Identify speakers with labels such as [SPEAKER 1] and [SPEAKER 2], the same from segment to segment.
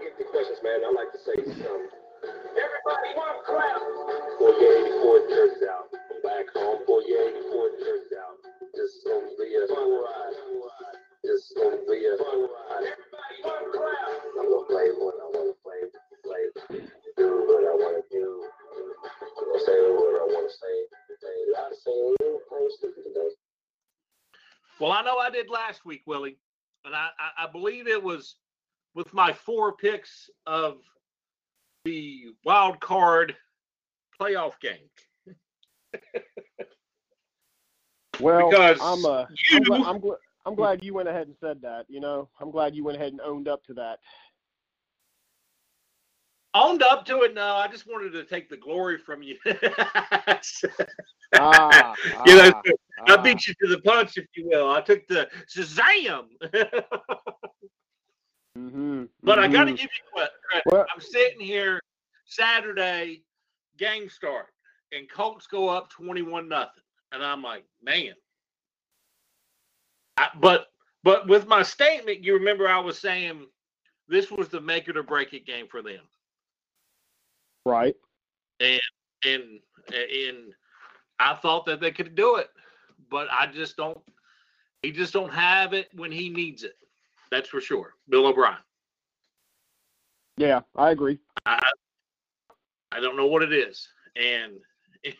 [SPEAKER 1] get the questions, man, I like to say something. Everybody, one clap. Four year 84 turns out. I'm back home. Four year 84 turns out. This is gonna be a fun ride. This is gonna be a fun ride. Everybody, one clap. I'm gonna play what I wanna play. Play. Do what I wanna do. I'm gonna say what I wanna say. Say a lot of saying. I'm stupid today.
[SPEAKER 2] Well, I know I did last week, Willie, and I, I, I believe it was with my four picks of the wild card playoff game.
[SPEAKER 3] Well,
[SPEAKER 2] Because
[SPEAKER 3] I'm uh,
[SPEAKER 2] you-
[SPEAKER 3] I'm, glad, I'm, gl- I'm glad you went ahead and said that. You know, I'm glad you went ahead and owned up to that.
[SPEAKER 2] Owned up to it. No, I just wanted to take the glory from you.
[SPEAKER 3] Ah,
[SPEAKER 2] You know,
[SPEAKER 3] ah,
[SPEAKER 2] I
[SPEAKER 3] ah.
[SPEAKER 2] beat you to the punch, if you will. I took the Shazam.
[SPEAKER 3] Mhm,
[SPEAKER 2] but I got to give you what
[SPEAKER 3] Well,
[SPEAKER 2] I'm sitting here Saturday, game start, and Colts go up 21 nothing, and I'm like, man. I, but but with my statement, you remember I was saying this was the make it or break it game for them,
[SPEAKER 3] right.
[SPEAKER 2] and and and I thought that they could do it, but I just don't. He just don't have it when he needs it. That's for sure. Bill O'Brien.
[SPEAKER 3] Yeah, I agree.
[SPEAKER 2] I I don't know what it is, and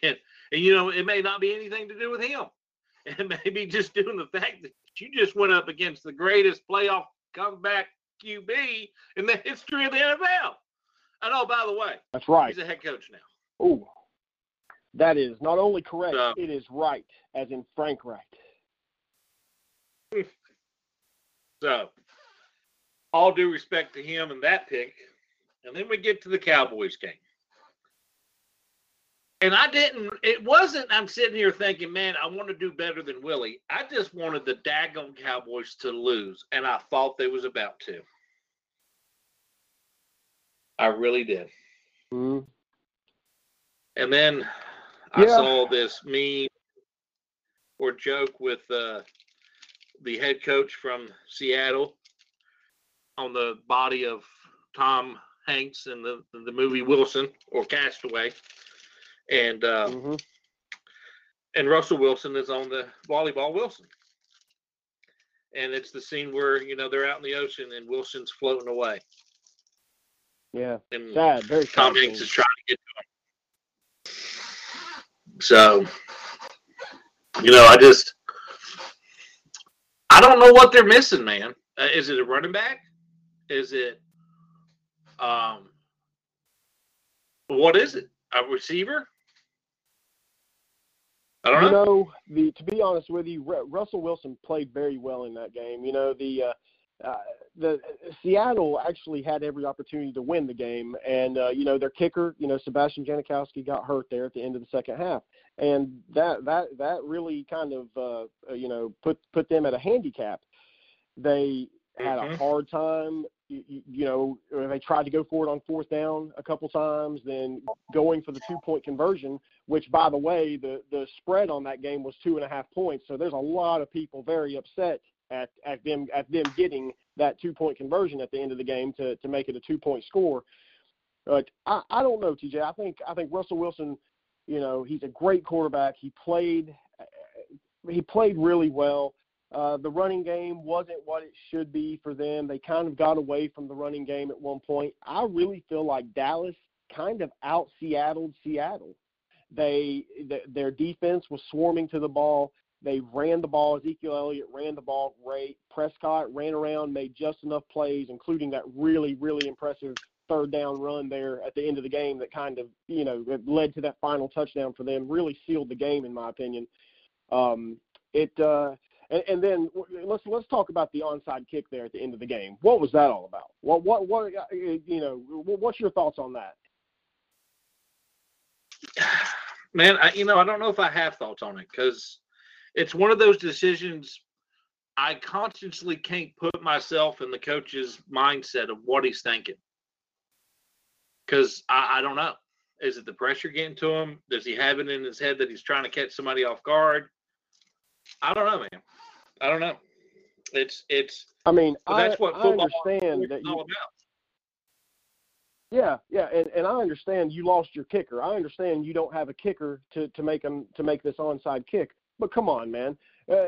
[SPEAKER 2] and, and you know it may not be anything to do with him. It may be just doing the fact that you just went up against the greatest playoff comeback QB in the history of the NFL. And oh, by the way,
[SPEAKER 3] That's right.
[SPEAKER 2] he's a head coach now.
[SPEAKER 3] Oh, that is not only correct,
[SPEAKER 2] So-
[SPEAKER 3] it is right, as in Frank Reich.
[SPEAKER 2] So, all due respect to him and that pick. And then we get to the Cowboys game. And I didn't, it wasn't, I'm sitting here thinking, man, I want to do better than Willie. I just wanted the daggone Cowboys to lose. And I thought they was about to. I really did.
[SPEAKER 3] Mhm.
[SPEAKER 2] And then I
[SPEAKER 3] Yeah.
[SPEAKER 2] saw this meme or joke with uh, the head coach from Seattle on the body of Tom Hanks in the the movie Wilson or Castaway, and uh,
[SPEAKER 3] Mhm.
[SPEAKER 2] and Russell Wilson is on the volleyball Wilson. And it's the scene where you know they're out in the ocean and Wilson's floating away,
[SPEAKER 3] Yeah.
[SPEAKER 2] and
[SPEAKER 3] Sad. Very sad.
[SPEAKER 2] Tom Hanks is trying to get to him. So, you know, I just, I don't know what they're missing, man. Uh, is it a running back? Is it, um, what is it? A receiver? I don't
[SPEAKER 3] you
[SPEAKER 2] know.
[SPEAKER 3] know, the to be honest with you, Ru- Russell Wilson played very well in that game. You know, the uh, uh, the Seattle actually had every opportunity to win the game, and uh, you know their kicker, you know Sebastian Janikowski got hurt there at the end of the second half, and that that that really kind of uh, uh, you know put put them at a handicap. They had
[SPEAKER 2] Mhm.
[SPEAKER 3] a hard time. You, you, know, they tried to go for it on fourth down a couple times, then going for the two point conversion which by the way, the the spread on that game was two and a half points. So there's a lot of people very upset at at them at them getting that two point conversion at the end of the game to to make it a two point score. But I, I don't know, TJ. I think I think Russell Wilson, you know, he's a great quarterback. He played he played really well. Uh, the running game wasn't what it should be for them. They kind of got away from the running game at one point. I really feel like Dallas kind of out Seattled Seattle. They th- their defense was swarming to the ball. They ran the ball. Ezekiel Elliott ran the ball great. Prescott ran around, made just enough plays, including that really really impressive third down run there at the end of the game that kind of you know led to that final touchdown for them. Really sealed the game in my opinion. Um, it uh, and, and then let's let's talk about the onside kick there at the end of the game. What was that all about? What what what uh, you know? What's your thoughts on that?
[SPEAKER 2] Man, I, you know, I don't know if I have thoughts on it because it's one of those decisions I consciously can't put myself in the coach's mindset of what he's thinking. Because I, I don't know. Is it the pressure getting to him? Does he have it in his head that he's trying to catch somebody off guard? I don't know, man. I don't know. It's it's
[SPEAKER 3] I mean,
[SPEAKER 2] But
[SPEAKER 3] I,
[SPEAKER 2] that's what
[SPEAKER 3] I
[SPEAKER 2] football
[SPEAKER 3] understand that
[SPEAKER 2] it's all
[SPEAKER 3] you,
[SPEAKER 2] about.
[SPEAKER 3] Yeah, yeah, and, and I understand you lost your kicker. I understand you don't have a kicker to to make them to make this onside kick. But come on, man. Uh,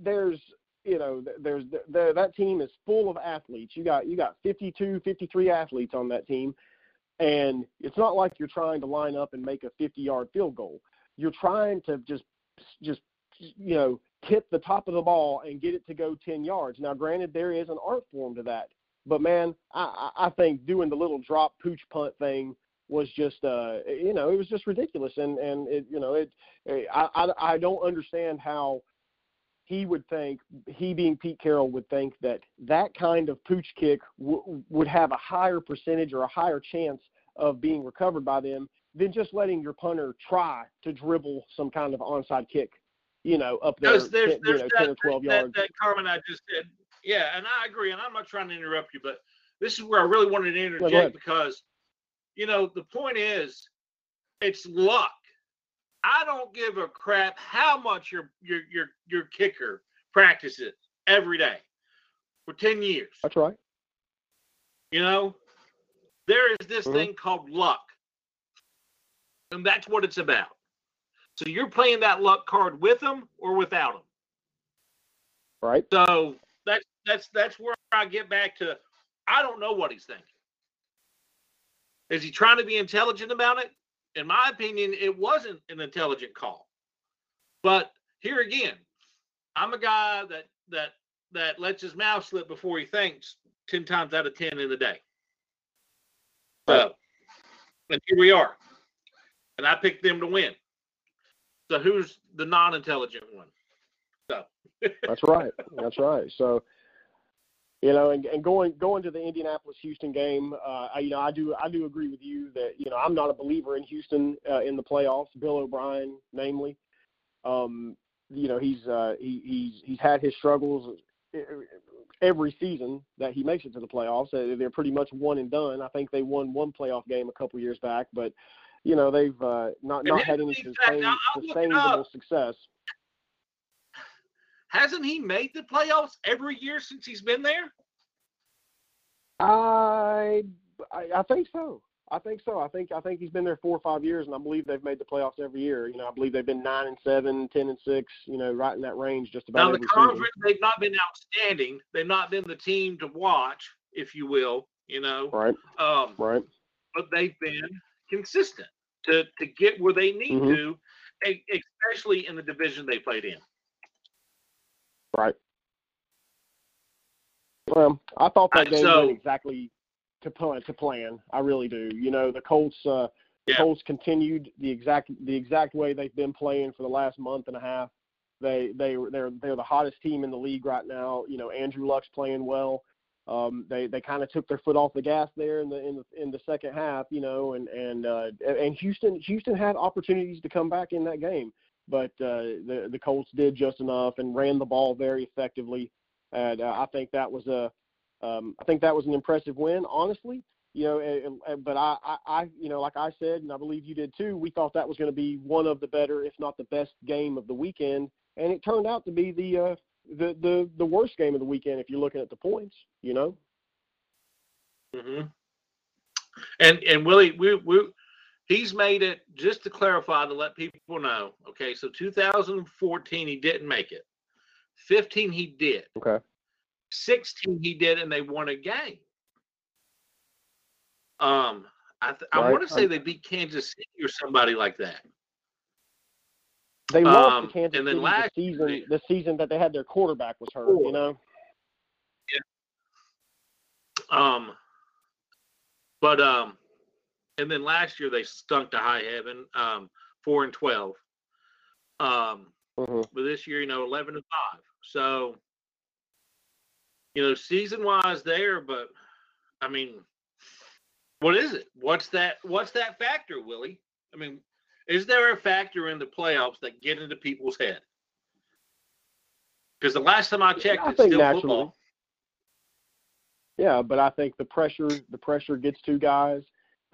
[SPEAKER 3] there's you know there's the, that team is full of athletes. You got you got 52, 53 athletes on that team, and it's not like you're trying to line up and make a 50 yard field goal. You're trying to just just you know tip the top of the ball and get it to go 10 yards. Now, granted, there is an art form to that but man, I, I think doing the little drop pooch punt thing was just uh you know it was just ridiculous and and it you know it I I, I don't understand how he would think he being Pete Carroll would think that that kind of pooch kick w- would have a higher percentage or a higher chance of being recovered by them than just letting your punter try to dribble some kind of onside kick, you know, up there,
[SPEAKER 2] there's, there's,
[SPEAKER 3] 10,
[SPEAKER 2] there's
[SPEAKER 3] you know,
[SPEAKER 2] that,
[SPEAKER 3] 10 or 12
[SPEAKER 2] that,
[SPEAKER 3] yards.
[SPEAKER 2] That comment I just said yeah, and I agree, and I'm not trying to interrupt you, but this is where I really wanted to interject because, you know, the point is, it's luck. I don't give a crap how much your your your your kicker practices every day for ten years.
[SPEAKER 3] That's right.
[SPEAKER 2] You know, there is this
[SPEAKER 3] Mhm.
[SPEAKER 2] thing called luck, and that's what it's about. So you're playing that luck card with them or without them.
[SPEAKER 3] Right.
[SPEAKER 2] So that's that's that's where I get back to. I don't know what he's thinking. Is he trying to be intelligent about it? In my opinion, it wasn't an intelligent call. But here again, I'm a guy that that that lets his mouth slip before he thinks ten times out of ten in a day. So, and here we are, and I picked them to win. So who's the non-intelligent one? So
[SPEAKER 3] That's right. That's right. So, you know, and, and going going to the Indianapolis Houston game, uh, I, you know, I do I do agree with you that you know I'm not a believer in Houston uh, in the playoffs. Bill O'Brien, namely, um, you know, he's uh, he, he's he's had his struggles every season that he makes it to the playoffs. They're pretty much one and done. I think they won one playoff game a couple years back, but you know they've uh, not not had any sustain,
[SPEAKER 2] Now, I'll look it
[SPEAKER 3] sustainable success.
[SPEAKER 2] hasn't he made the playoffs every year since he's been there?
[SPEAKER 3] I, I I think so. I think so. I think I think he's been there four or five years, and I believe they've made the playoffs every year. You know, I believe they've been nine and seven, ten and six. You know, right in that range, just about
[SPEAKER 2] Now the
[SPEAKER 3] every season.
[SPEAKER 2] conference, they've not been outstanding. They've not been the team to watch, if you will. You know,
[SPEAKER 3] Right,
[SPEAKER 2] um,
[SPEAKER 3] right.
[SPEAKER 2] but they've been consistent to to get where they need
[SPEAKER 3] Mhm.
[SPEAKER 2] to, especially in the division they played in.
[SPEAKER 3] Right. Well, I thought that
[SPEAKER 2] Uh,
[SPEAKER 3] game
[SPEAKER 2] so-
[SPEAKER 3] went exactly to plan. To plan, I really do. You know, the Colts. Uh, the
[SPEAKER 2] Yeah.
[SPEAKER 3] Colts continued the exact the exact way they've been playing for the last month and a half. They they they're they're the hottest team in the league right now. You know, Andrew Luck's playing well. Um, they they kind of took their foot off the gas there in the in the in the second half. You know, and and uh, and Houston Houston had opportunities to come back in that game, but uh, the the Colts did just enough and ran the ball very effectively and uh, I think that was a, um, I think that was an impressive win. Honestly, you know, and, and, but I, I, I, you know, like I said, and I believe you did too. We thought that was going to be one of the better, if not the best, game of the weekend, and it turned out to be the uh, the the the worst game of the weekend if you're looking at the points. You know.
[SPEAKER 2] Mm-hmm. And and Willie, we we he's made it just to clarify to let people know. Okay, so 2014 he didn't make it. 15 he did.
[SPEAKER 3] Okay.
[SPEAKER 2] 16 he did, and they won a game. Um, I th- I want to say they beat Kansas City or somebody like that.
[SPEAKER 3] They lost
[SPEAKER 2] Um,
[SPEAKER 3] to Kansas
[SPEAKER 2] and then
[SPEAKER 3] City
[SPEAKER 2] last
[SPEAKER 3] the season
[SPEAKER 2] year-
[SPEAKER 3] the season that they had their quarterback was hurt.
[SPEAKER 2] Four.
[SPEAKER 3] You know. Yeah.
[SPEAKER 2] Um, but um, and then last year they stunk to high heaven. Um, four and 12. Um,
[SPEAKER 3] hmm
[SPEAKER 2] but this year, you know, 11 and 5. So, you know, season wise there, but I mean, what is it? What's that? What's that factor, Willie? I mean, is there a factor in the playoffs that get into people's head? Because the last time I checked,
[SPEAKER 3] I
[SPEAKER 2] it's still
[SPEAKER 3] naturally.
[SPEAKER 2] football.
[SPEAKER 3] Yeah, but I think the pressure the pressure gets to guys.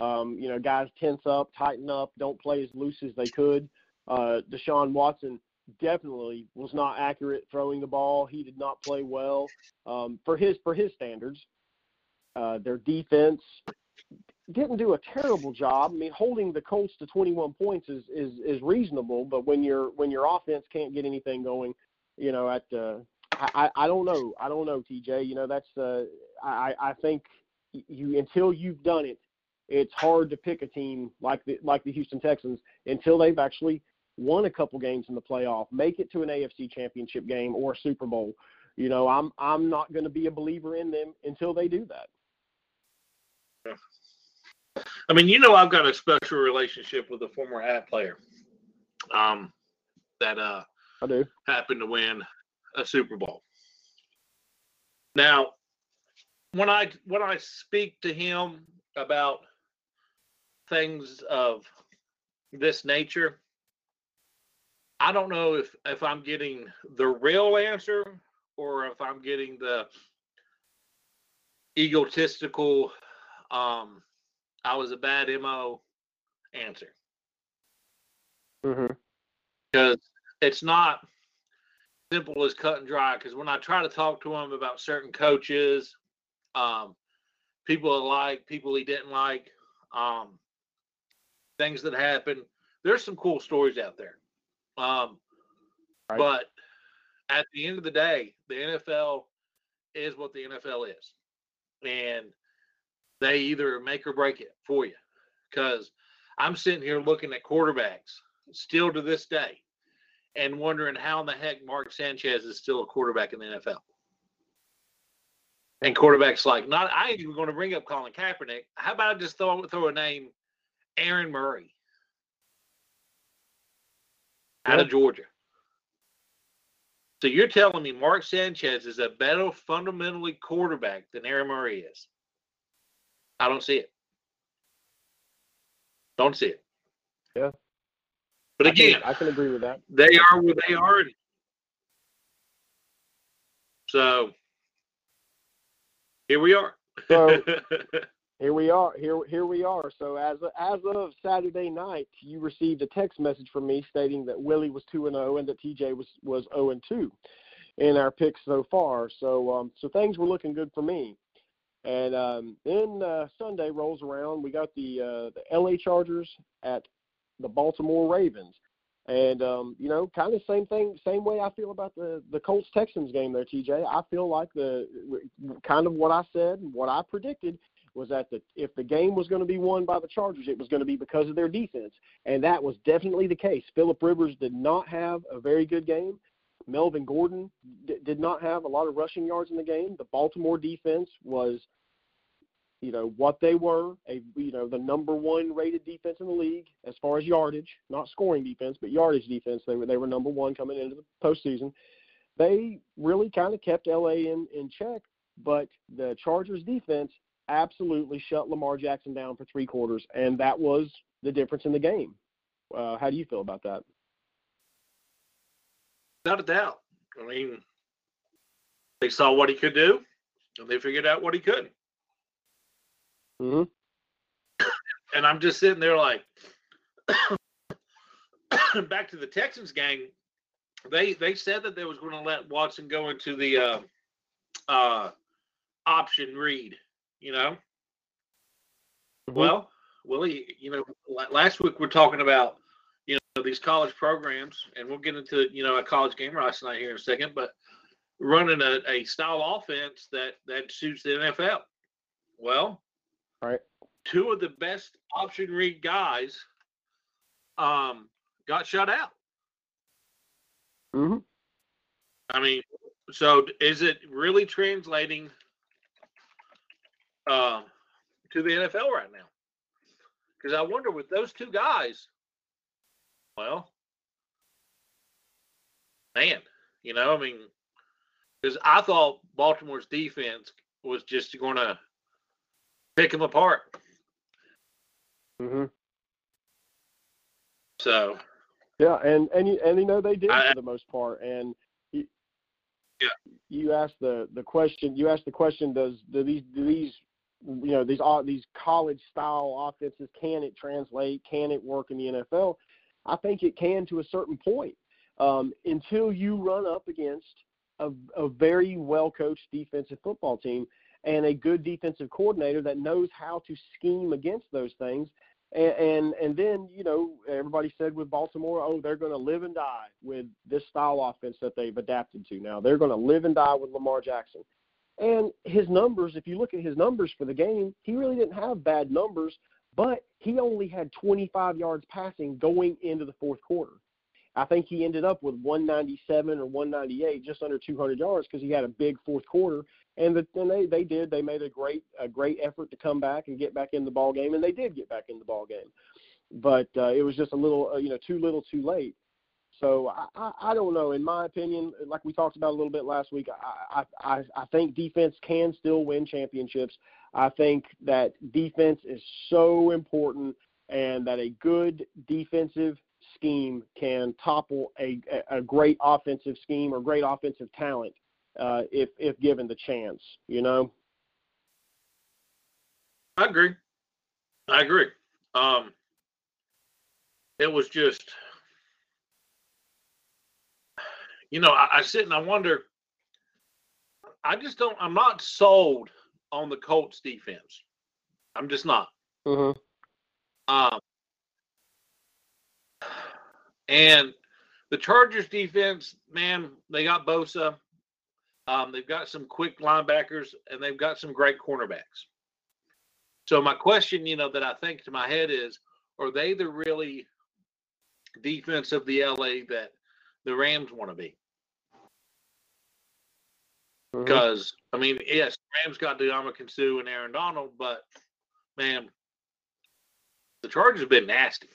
[SPEAKER 3] Um, you know, guys tense up, tighten up, don't play as loose as they could. Uh, Deshaun Watson definitely was not accurate throwing the ball. He did not play well um, for his for his standards. Uh, their defense didn't do a terrible job. I mean, holding the Colts to 21 points is is is reasonable, but when your when your offense can't get anything going, you know, at uh, I I don't know, I don't know, TJ. You know, that's uh, I I think you until you've done it, it's hard to pick a team like the like the Houston Texans until they've actually won a couple games in the playoff, make it to an AFC championship game or a Super Bowl. You know, I'm I'm not going to be a believer in them until they do that.
[SPEAKER 2] I mean, you know, I've got a special relationship with a former hat player, um, that uh,
[SPEAKER 3] I do
[SPEAKER 2] happened to win a Super Bowl. Now, when I when I speak to him about things of this nature, I don't know if if I'm getting the real answer or if I'm getting the egotistical um I was a bad MO answer.
[SPEAKER 3] Mm-hmm.
[SPEAKER 2] Because it's not simple as cut and dry. Because when I try to talk to him about certain coaches, um, people I like, people he didn't like, um, things that happened, there's some cool stories out there. Um,
[SPEAKER 3] Right.
[SPEAKER 2] But at the end of the day, the NFL is what the NFL is. And they either make or break it for you. Because I'm sitting here looking at quarterbacks still to this day and wondering how in the heck Mark Sanchez is still a quarterback in the NFL. And quarterbacks like not I ain't even going to bring up Colin Kaepernick. How about I just throw throw a name, Aaron Murray out of Georgia. So you're telling me Mark Sanchez is a better fundamentally quarterback than Aaron Murray is? I don't see it. Don't see it.
[SPEAKER 3] Yeah.
[SPEAKER 2] But
[SPEAKER 3] I can-
[SPEAKER 2] again,
[SPEAKER 3] I can agree with that.
[SPEAKER 2] they are where they are. So here we are.
[SPEAKER 3] So here we are. Here here we are. So as as of Saturday night, you received a text message from me stating that Willie was two and zero and that TJ was was zero and two in our picks so far. So um so things were looking good for me. And um, then uh, Sunday rolls around. We got the uh, the LA Chargers at the Baltimore Ravens. And um, you know, kind of same thing, same way I feel about the the Colts Texans game there, TJ. I feel like the kind of what I said, and what I predicted was that the if the game was going to be won by the Chargers, it was going to be because of their defense, and that was definitely the case. Philip Rivers did not have a very good game. Melvin Gordon d- did not have a lot of rushing yards in the game. The Baltimore defense was, you know, what they were, a you know the number one rated defense in the league as far as yardage, not scoring defense, but yardage defense. They were they were number one coming into the postseason. They really kind of kept LA in in check, but the Chargers defense absolutely shut Lamar Jackson down for three quarters, and that was the difference in the game. Uh, how do you feel about that?
[SPEAKER 2] Not a doubt. I mean, they saw what he could do, and they figured out what he couldn't.
[SPEAKER 3] Mm-hmm.
[SPEAKER 2] And I'm just sitting there like, back to the Texans gang. They they said that they was going to let Watson go into the uh, uh, option read. You know,
[SPEAKER 3] Mm-hmm.
[SPEAKER 2] well, Willie, you know, last week we're talking about these college programs, and we'll get into you know a college game last night here in a second, but running a, a style offense that that suits the NFL. Well,
[SPEAKER 3] Right.
[SPEAKER 2] two of the best option read guys um, got shut out.
[SPEAKER 3] Mm-hmm.
[SPEAKER 2] I mean, so is it really translating uh, to the NFL right now? Because I wonder with those two guys, well, man, you know, I mean, because I thought Baltimore's defense was just going to pick them apart.
[SPEAKER 3] Mm-hmm.
[SPEAKER 2] So
[SPEAKER 3] Yeah, and and you and you know they did
[SPEAKER 2] I-
[SPEAKER 3] for the most part. And you,
[SPEAKER 2] Yeah.
[SPEAKER 3] you asked the the question. You asked the question: Does do these do these you know these all these college style offenses can it translate? Can it work in the NFL? I think it can to a certain point. Um, until you run up against a, a very well coached defensive football team, and a good defensive coordinator that knows how to scheme against those things. And, and and then you know everybody said with Baltimore, oh they're going to live and die with this style offense that they've adapted to. Now they're going to live and die with Lamar Jackson. And his numbers, if you look at his numbers for the game, he really didn't have bad numbers, but he only had 25 yards passing going into the fourth quarter. I think he ended up with 197 or 198, just under 200 yards, because he had a big fourth quarter. And, the, and they they did they made a great a great effort to come back and get back in the ball game, and they did get back in the ball game. But uh, it was just a little uh, you know too little, too late. So I, I, I don't know. In my opinion, like we talked about a little bit last week, I, I I think defense can still win championships. I think that defense is so important, and that a good defensive scheme can topple a, a great offensive scheme or great offensive talent uh, if if given the chance. You know.
[SPEAKER 2] I agree. I agree. Um, it was just, you know, I, I sit and I wonder. I just don't. I'm not sold on the Colts defense. I'm just not.
[SPEAKER 3] Mm-hmm.
[SPEAKER 2] Um, and the Chargers defense, man, they got Bosa. Um, they've got some quick linebackers and they've got some great cornerbacks. So my question, you know, that I think to my head is, are they the really defense of the LA that the Rams want to be?
[SPEAKER 3] Mm-hmm.
[SPEAKER 2] Because I mean, yes, Rams got Ndamukong Suh and Aaron Donald, but man, the Chargers have been nasty.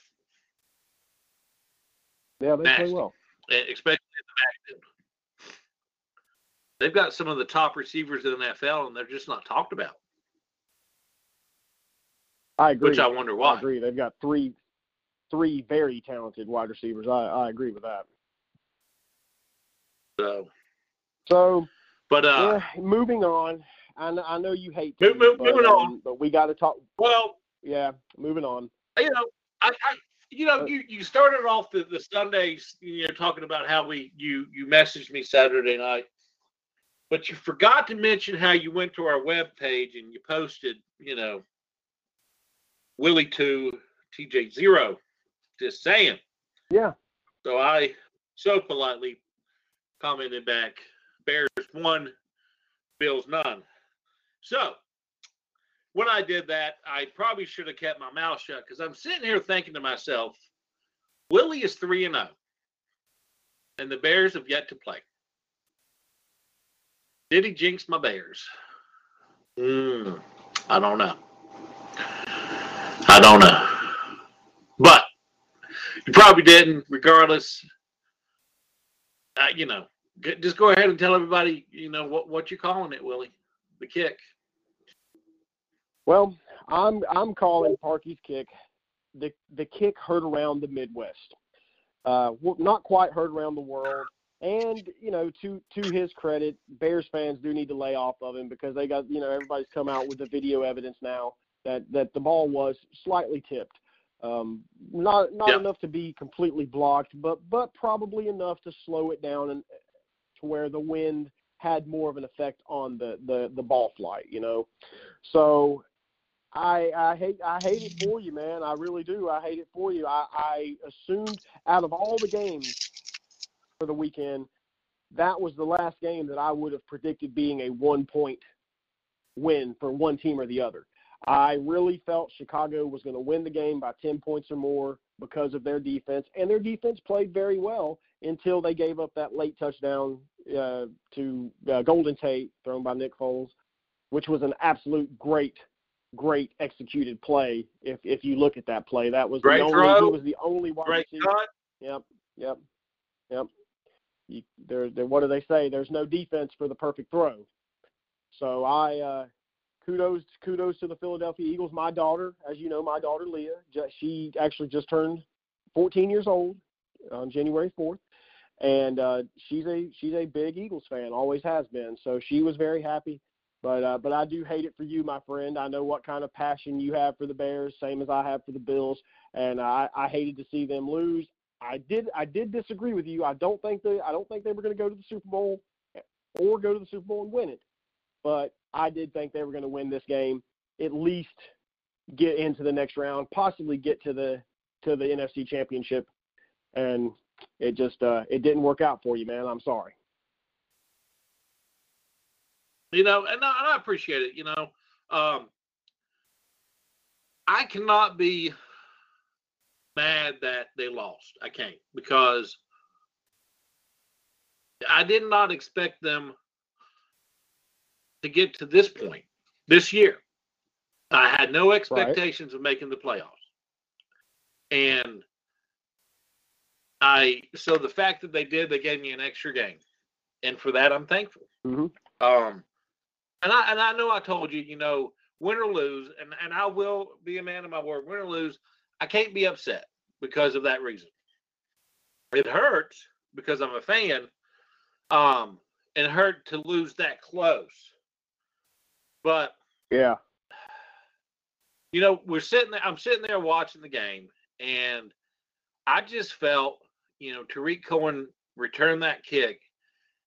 [SPEAKER 3] Yeah, they
[SPEAKER 2] Nasty.
[SPEAKER 3] play well.
[SPEAKER 2] especially in the back end. They've got some of the top receivers in the NFL, and they're just not talked about.
[SPEAKER 3] I agree.
[SPEAKER 2] Which I wonder why.
[SPEAKER 3] I agree. They've got three three very talented wide receivers. I, I agree with that.
[SPEAKER 2] So,
[SPEAKER 3] So
[SPEAKER 2] but uh,
[SPEAKER 3] yeah, moving on. I know, I know you hate
[SPEAKER 2] Move- move-
[SPEAKER 3] but,
[SPEAKER 2] moving on.
[SPEAKER 3] um, but we got to talk.
[SPEAKER 2] well,
[SPEAKER 3] Yeah, moving on.
[SPEAKER 2] you know, I, I you know,
[SPEAKER 3] Uh,
[SPEAKER 2] you, you started off the, the Sundays, you know, talking about how we you you messaged me Saturday night, but you forgot to mention how you went to our web page and you posted, you know, Willie two, TJ zero, just saying.
[SPEAKER 3] Yeah.
[SPEAKER 2] So I so politely commented back, Bears one, Bills none. So when I did that, I probably should have kept my mouth shut because I'm sitting here thinking to myself, Willie is 3 and 0, and the Bears have yet to play. Did he jinx my Bears? Mm, I don't know. I don't know. But you probably didn't, regardless. Uh, you know, just go ahead and tell everybody, you know, what, what you're calling it, Willie. The kick.
[SPEAKER 3] Well, I'm I'm calling Parkey's kick. The the kick heard around the Midwest. Uh, not quite heard around the world. And you know, to to his credit, Bears fans do need to lay off of him because they got you know everybody's come out with the video evidence now that that the ball was slightly tipped. Um, not not
[SPEAKER 2] Yeah.
[SPEAKER 3] enough to be completely blocked, but but probably enough to slow it down and to where the wind had more of an effect on the the the ball flight. You know, so I I hate I hate it for you, man. I really do. I hate it for you. I, I assumed out of all the games for the weekend, that was the last game that I would have predicted being a one point win for one team or the other. I really felt Chicago was going to win the game by 10 points or more because of their defense, and their defense played very well until they gave up that late touchdown uh, to uh, Golden Tate thrown by Nick Foles, which was an absolute great great executed play. If if you look at that play, that was
[SPEAKER 2] Great
[SPEAKER 3] the only
[SPEAKER 2] throw.
[SPEAKER 3] he was the only wide
[SPEAKER 2] Great
[SPEAKER 3] receiver.
[SPEAKER 2] cut.
[SPEAKER 3] Yep, yep, yep. You, there, there, what do they say? There's no defense for the perfect throw. So I uh, kudos kudos to the Philadelphia Eagles. My daughter, as you know, my daughter Leah, she actually just turned 14 years old on January 4th, and uh, she's a she's a big Eagles fan, always has been. So she was very happy. But uh, but I do hate it for you, my friend. I know what kind of passion you have for the Bears, same as I have for the Bills, and I, I hated to see them lose. I did I did disagree with you. I don't think they I don't think they were going to go to the Super Bowl or go to the Super Bowl and win it. But I did think they were going to win this game, at least get into the next round, possibly get to the to the NFC Championship, and it just uh, it didn't work out for you, man. I'm sorry.
[SPEAKER 2] You know, and I, and I appreciate it. You know, um, I cannot be mad that they lost. I can't because I did not expect them to get to this point this year. I had no expectations right. of making the playoffs. And I so the fact that they did, they gave me an extra game, and for that I'm thankful.
[SPEAKER 3] Mm-hmm.
[SPEAKER 2] Um, and I and I know I told you, you know, win or lose, and and I will be a man of my word. Win or lose, I can't be upset because of that reason. It hurts because I'm a fan. Um, and hurt to lose that close. But
[SPEAKER 3] yeah,
[SPEAKER 2] you know, we're sitting there. I'm sitting there watching the game, and I just felt, you know, Tarik Cohen return that kick,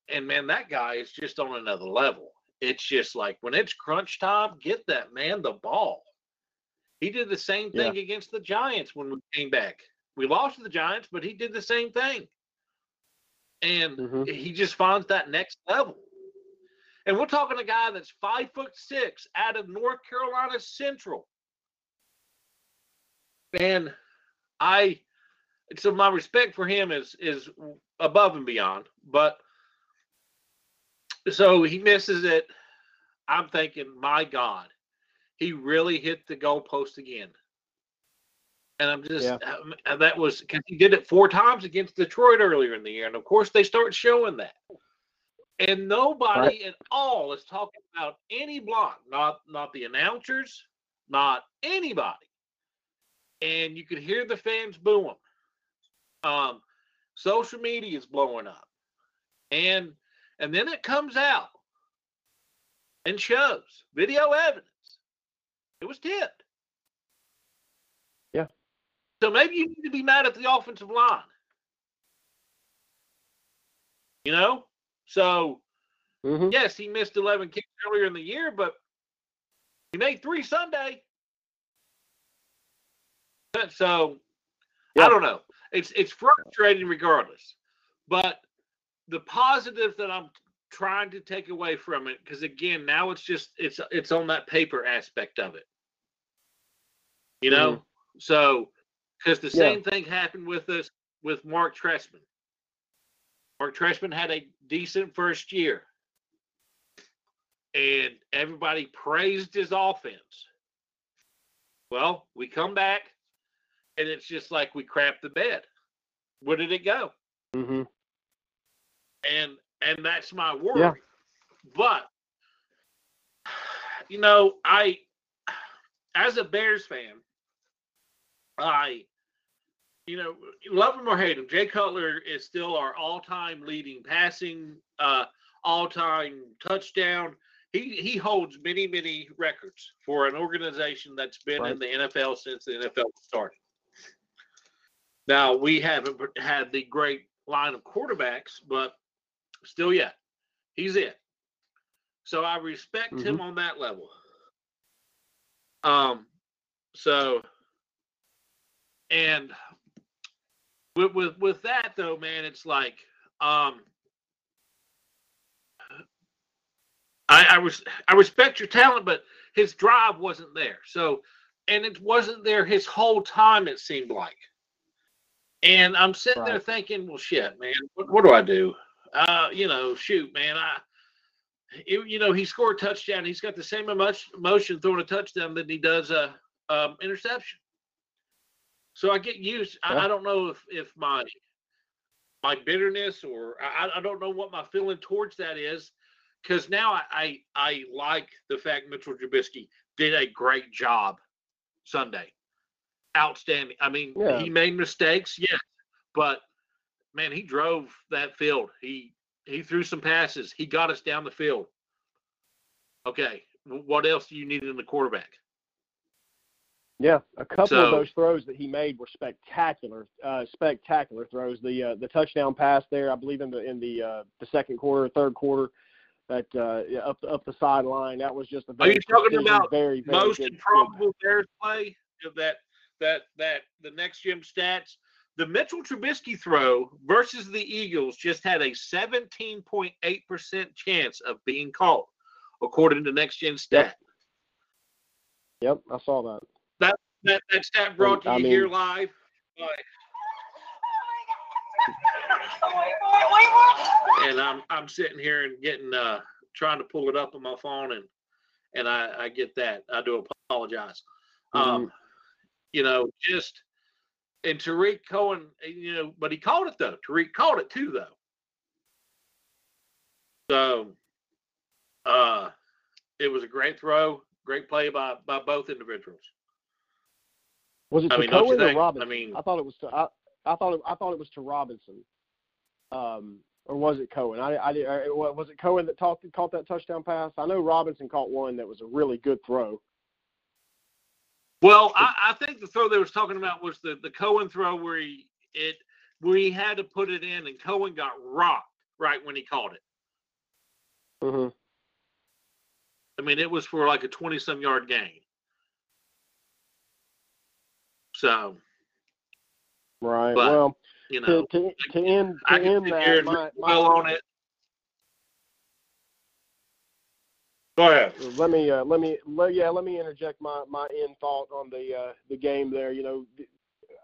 [SPEAKER 2] and man, that guy is just on another level. It's just like when it's crunch time, get that man the ball. He did the same thing yeah. against the Giants when we came back. We lost to the Giants, but he did the same thing. And mm-hmm. he just finds that next level. And we're talking a guy that's five foot six out of North Carolina Central. And I so my respect for him is is above and beyond. But so he misses it. I'm thinking, my God, he really hit the goalpost again. And I'm just yeah. uh, that was because he did it four times against Detroit earlier in the year, and of course they start showing that. And nobody right. at all is talking about any block, not not the announcers, not anybody. And you could hear the fans booing. Um, social media is blowing up, and and then it comes out and shows video evidence. It was tipped.
[SPEAKER 3] Yeah.
[SPEAKER 2] So maybe you need to be mad at the offensive line. You know? So
[SPEAKER 3] mm-hmm.
[SPEAKER 2] yes, he missed eleven kicks earlier in the year, but he made three Sunday. So yeah. I don't know. It's it's frustrating regardless. But the positive that I'm trying to take away from it because again now it's just it's it's on that paper aspect of it you know mm. so because the yeah. same thing happened with us with marc trestman marc trestman had a decent first year and everybody praised his offense well we come back and it's just like we crapped the bed where did it go
[SPEAKER 3] mm-hmm.
[SPEAKER 2] and and that's my worry.
[SPEAKER 3] Yeah.
[SPEAKER 2] But you know, I as a Bears fan, I you know, love him or hate him, Jay Cutler is still our all-time leading passing, uh, all-time touchdown. He he holds many many records for an organization that's been right. in the NFL since the NFL started. Now we haven't had the great line of quarterbacks, but still yet. He's it. So I respect mm-hmm. him on that level. Um, so and with with with that though, man, it's like um I, I was I respect your talent, but his drive wasn't there. So and it wasn't there his whole time, it seemed like. And I'm sitting right. there thinking, well, shit, man, what, what do I do? uh, you know, shoot, man, I, it, you know, he scored a touchdown. He's got the same emotion throwing a touchdown that he does a um, interception. So I get used. Yeah. I, I, don't know if if my my bitterness or I, I don't know what my feeling towards that is, because now I, I I like the fact Mitchell Trubisky did a great job Sunday. Outstanding. I mean, yeah. he made mistakes, yes, but man, he drove that field. He he threw some passes. He got us down the field. Okay, what else do you need in the quarterback?
[SPEAKER 3] Yeah, a couple so, of those throws that he made were spectacular, uh, spectacular throws. The uh, the touchdown pass there, I believe in the in the uh, the second quarter, third quarter, that uh, up the, up the sideline. That was just a
[SPEAKER 2] Are
[SPEAKER 3] very
[SPEAKER 2] you talking about
[SPEAKER 3] very, very
[SPEAKER 2] Most improbable Bears play of that that that the next gen stats. The Mitchell Trubisky throw versus the Eagles just had a 17.8% chance of being caught, according to next gen stat.
[SPEAKER 3] Yep, I saw that.
[SPEAKER 2] That, that that stat brought to
[SPEAKER 3] I
[SPEAKER 2] you
[SPEAKER 3] mean-
[SPEAKER 2] here live. and I'm I'm sitting here and getting uh trying to pull it up on my phone and and I I get that. I do apologize. Um you know, just and Tarik Cohen, you know, but he called it though. Tariq called it too though. So uh it was a great throw, great play by by both individuals.
[SPEAKER 3] Was it
[SPEAKER 2] I
[SPEAKER 3] to
[SPEAKER 2] mean,
[SPEAKER 3] Cohen or? Robinson?
[SPEAKER 2] I mean-
[SPEAKER 3] I thought it was to I, I thought it, I thought it was to Robinson. Um, or was it Cohen? I, I was it Cohen that talked, caught that touchdown pass? I know Robinson caught one that was a really good throw.
[SPEAKER 2] Well, I, I think the throw they was talking about was the, the Cohen throw where he it where he had to put it in and Cohen got rocked right when he caught it.
[SPEAKER 3] Mm-hmm.
[SPEAKER 2] I mean, it was for like a twenty some yard gain. So
[SPEAKER 3] Right.
[SPEAKER 2] But,
[SPEAKER 3] well,
[SPEAKER 2] you know,
[SPEAKER 3] to, to end to
[SPEAKER 2] I
[SPEAKER 3] end that, my, my,
[SPEAKER 2] on it. Go ahead.
[SPEAKER 3] let me uh, let me let, yeah let me interject my my end thought on the uh, the game there. You know,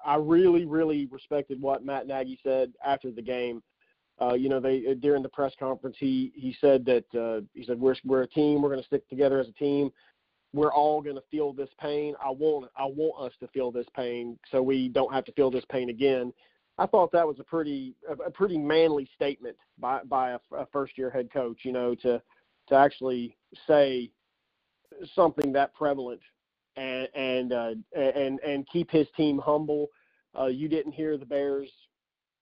[SPEAKER 3] I really really respected what Matt Nagy said after the game. Uh, you know, they during the press conference he he said that uh, he said we're we're a team. We're going to stick together as a team. We're all going to feel this pain. I want I want us to feel this pain so we don't have to feel this pain again. I thought that was a pretty a, a pretty manly statement by by a, a first year head coach. You know, to to actually say something that prevalent and and uh, and and keep his team humble. Uh, you didn't hear the Bears,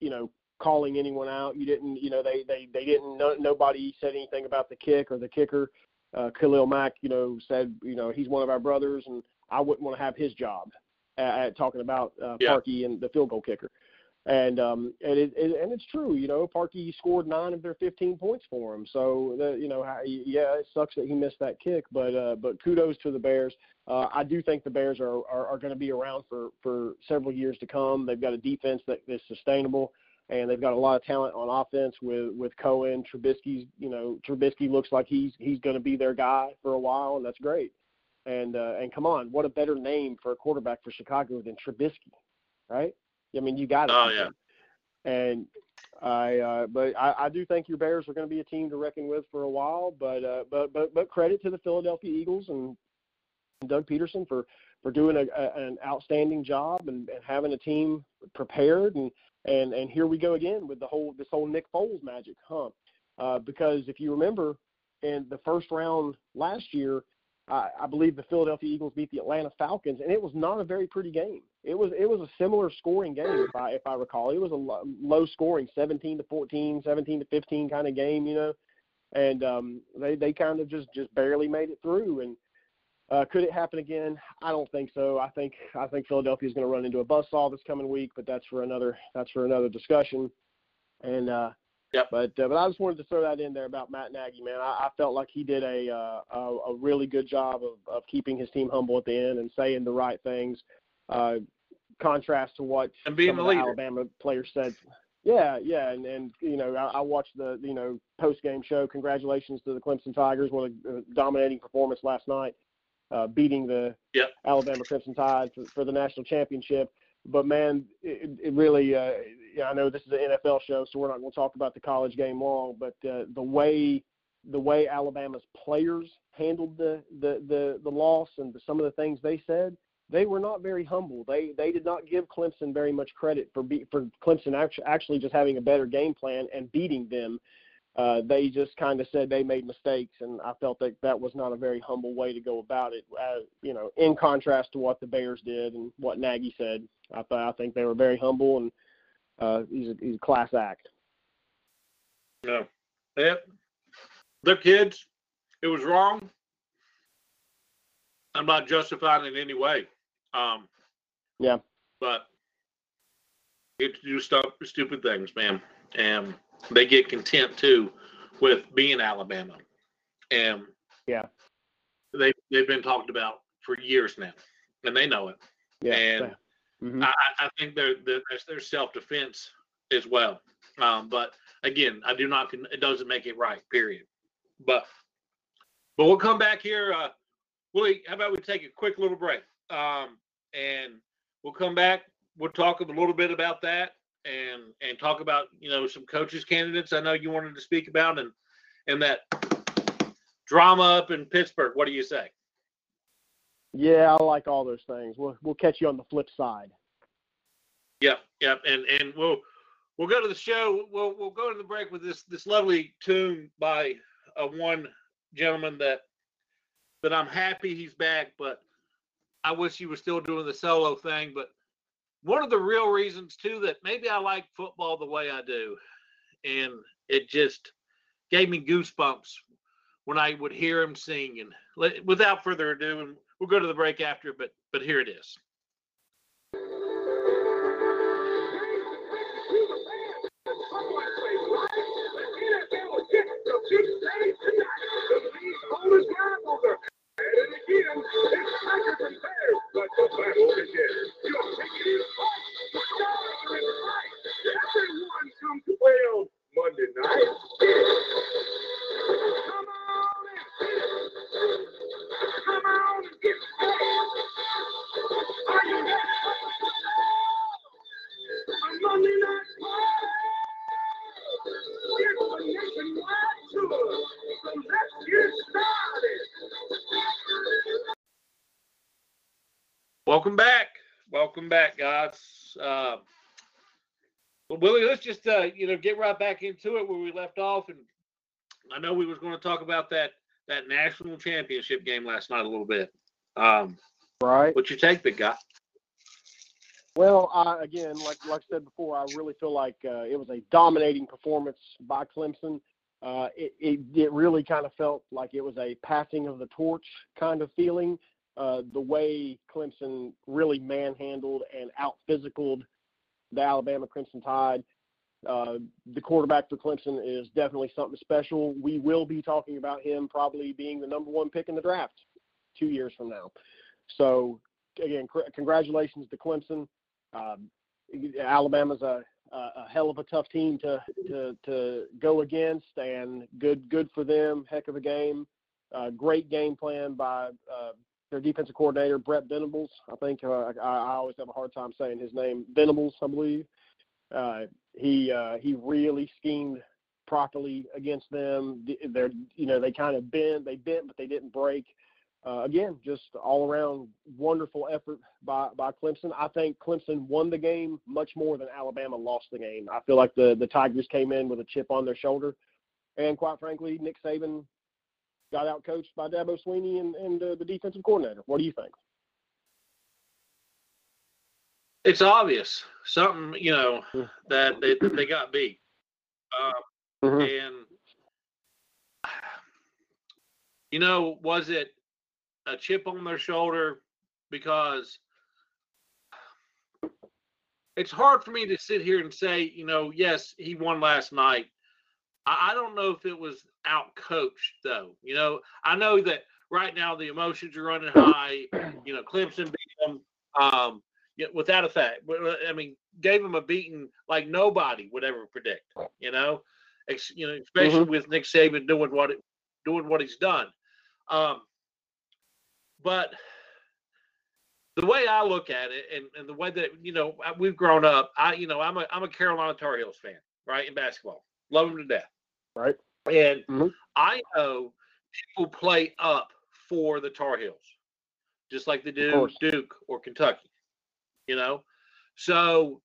[SPEAKER 3] you know, calling anyone out. You didn't, you know, they they they didn't. No, nobody said anything about the kick or the kicker. Uh, Khalil Mack, you know, said, you know, he's one of our brothers, and I wouldn't want to have his job. At, at talking about uh,
[SPEAKER 2] Yeah.
[SPEAKER 3] Parkey and the field goal kicker. And um, and it, it and it's true, you know. Parkey scored nine of their 15 points for him. So the, you know, yeah, it sucks that he missed that kick, but uh, but kudos to the Bears. Uh, I do think the Bears are are, are going to be around for for several years to come. They've got a defense that is sustainable, and they've got a lot of talent on offense with with Cohen, Trubisky's. You know, Trubisky looks like he's he's going to be their guy for a while, and that's great. And uh, and come on, what a better name for a quarterback for Chicago than Trubisky, right? I mean, you got it.
[SPEAKER 2] Oh, yeah.
[SPEAKER 3] And I, uh, but I, I do think your Bears are going to be a team to reckon with for a while. But, uh, but, but, but credit to the Philadelphia Eagles and Doug Pederson for for doing a, a, an outstanding job and, and having a team prepared. And, and and here we go again with the whole this whole Nick Foles magic, huh? Uh, because if you remember, in the first round last year, I, I believe the Philadelphia Eagles beat the Atlanta Falcons, and it was not a very pretty game. It was it was a similar scoring game, if I if I recall. It was a lo- low scoring, 17 to 14, 17 to 15 kind of game, you know. And um, they they kind of just just barely made it through. And uh, could it happen again? I don't think so. I think I think Philadelphia is going to run into a buzzsaw this coming week, but that's for another that's for another discussion. And uh,
[SPEAKER 2] Yep.
[SPEAKER 3] but uh, but I just wanted to throw that in there about Matt Nagy, man. I, I felt like he did a, uh, a a really good job of of keeping his team humble at the end and saying the right things. Uh, contrast to what
[SPEAKER 2] And being
[SPEAKER 3] some
[SPEAKER 2] the
[SPEAKER 3] of the
[SPEAKER 2] leader.
[SPEAKER 3] Alabama players said. Yeah, yeah, and and you know I, I watched the you know post game show. Congratulations to the Clemson Tigers, what a, a dominating performance last night, uh, beating the
[SPEAKER 2] Yep.
[SPEAKER 3] Alabama Crimson Tide for, for the national championship. But man, it, it really, uh, I know this is an NFL show, so we're not going to talk about the college game long. But uh, the way the way Alabama's players handled the the the, the loss and some of the things they said, they were not very humble. They they did not give Clemson very much credit for be, for Clemson actually, actually just having a better game plan and beating them. Uh, they just kind of said they made mistakes, and I felt that that was not a very humble way to go about it. Uh, you know, in contrast to what the Bears did and what Nagy said, I th- I think they were very humble, and uh, he's a, he's a class act.
[SPEAKER 2] Yeah. Yep. They're kids. It was wrong. I'm not justifying it in any way. Um,
[SPEAKER 3] Yeah.
[SPEAKER 2] But get to do stuff, stupid things, man. And they get content too with being Alabama. and
[SPEAKER 3] Yeah.
[SPEAKER 2] they they've been talked about for years now, and they know it.
[SPEAKER 3] Yeah.
[SPEAKER 2] And
[SPEAKER 3] Mhm.
[SPEAKER 2] I, I think there's there's self defense as well. Um, but again, I do not. It doesn't make it right. Period. But but we'll come back here. Uh, Willie, how about we take a quick little break? Um, and we'll come back. We'll talk a little bit about that and and talk about you know some coaches candidates. I know you wanted to speak about and and that drama up in Pittsburgh. What do you say?
[SPEAKER 3] Yeah, I like all those things. We'll we'll catch you on the flip side.
[SPEAKER 2] Yep, yep, and and we'll we'll go to the show. We'll we'll go to the break with this this lovely tune by uh, one gentleman that that I'm happy he's back, but I wish he was still doing the solo thing. But one of the real reasons too that maybe I like football the way I do, and it just gave me goosebumps when I would hear him sing. And without further ado, we'll go to the break after, but but here it is.
[SPEAKER 1] Monday night.
[SPEAKER 2] Welcome back. Welcome back, guys. Uh, well, Willie, let's just uh, you know get right back into it where we left off, and I know we was going to talk about that that national championship game last night a little bit. Um,
[SPEAKER 3] Right.
[SPEAKER 2] what's your take, big guy?
[SPEAKER 3] Well, I, again, like like I said before, I really feel like uh, it was a dominating performance by Clemson. Uh, it, it it really kind of felt like it was a passing of the torch kind of feeling. Uh, the way Clemson really manhandled and out physicaled the Alabama Crimson Tide. Uh, the quarterback for Clemson is definitely something special. We will be talking about him probably being the number one pick in the draft two years from now. So again, cr- congratulations to Clemson. Um, Alabama's a, a hell of a tough team to to to go against, and good good for them. Heck of a game. Uh, great game plan by uh, their defensive coordinator Brent Venables. I think uh, I, I always have a hard time saying his name. Venables, I believe. Uh, he uh, he really schemed properly against them. They're you know they kind of bent, they bent, but they didn't break uh, again, just all around wonderful effort by, by Clemson. I think Clemson won the game much more than Alabama lost the game. I feel like the, the Tigers came in with a chip on their shoulder. And quite frankly, Nick Saban got out coached by Dabo Swinney and, and uh, the defensive coordinator. What do you think?
[SPEAKER 2] It's obvious something you know
[SPEAKER 3] Hmm.
[SPEAKER 2] that they that they got beat, um, and you know was it a chip on their shoulder because it's hard for me to sit here and say, you know, yes, he won last night. I, I don't know if it was out coached though. You know, I know that right now the emotions are running high. You know, Clemson beat them um, without a fact. Uh, I mean, gave them a beating like nobody would ever predict. You know, Ex- you know, especially with Nick Saban doing what it, doing what he's done. Um, but the way I look at it, and, and the way that you know we've grown up, I you know I'm a I'm a Carolina Tar Heels fan, right? In basketball, love them to death,
[SPEAKER 3] Right.
[SPEAKER 2] and
[SPEAKER 3] Mhm.
[SPEAKER 2] I know people play up for the Tar Heels, just like they do. Duke or Kentucky, you know. So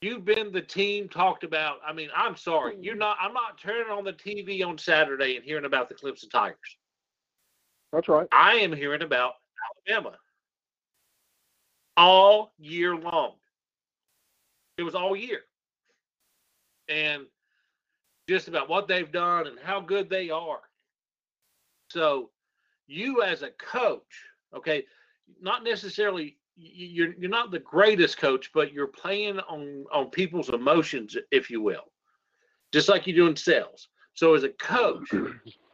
[SPEAKER 2] you've been the team talked about. I mean, I'm sorry, you're not. I'm not turning on the TV on Saturday and hearing about the Clemson Tigers.
[SPEAKER 3] That's right.
[SPEAKER 2] I am hearing about Alabama all year long. It was all year. And just about what they've done and how good they are. So, you as a coach, okay, not necessarily you're you're not the greatest coach, but you're playing on on people's emotions, if you will, just like you do in sales. So, as a coach,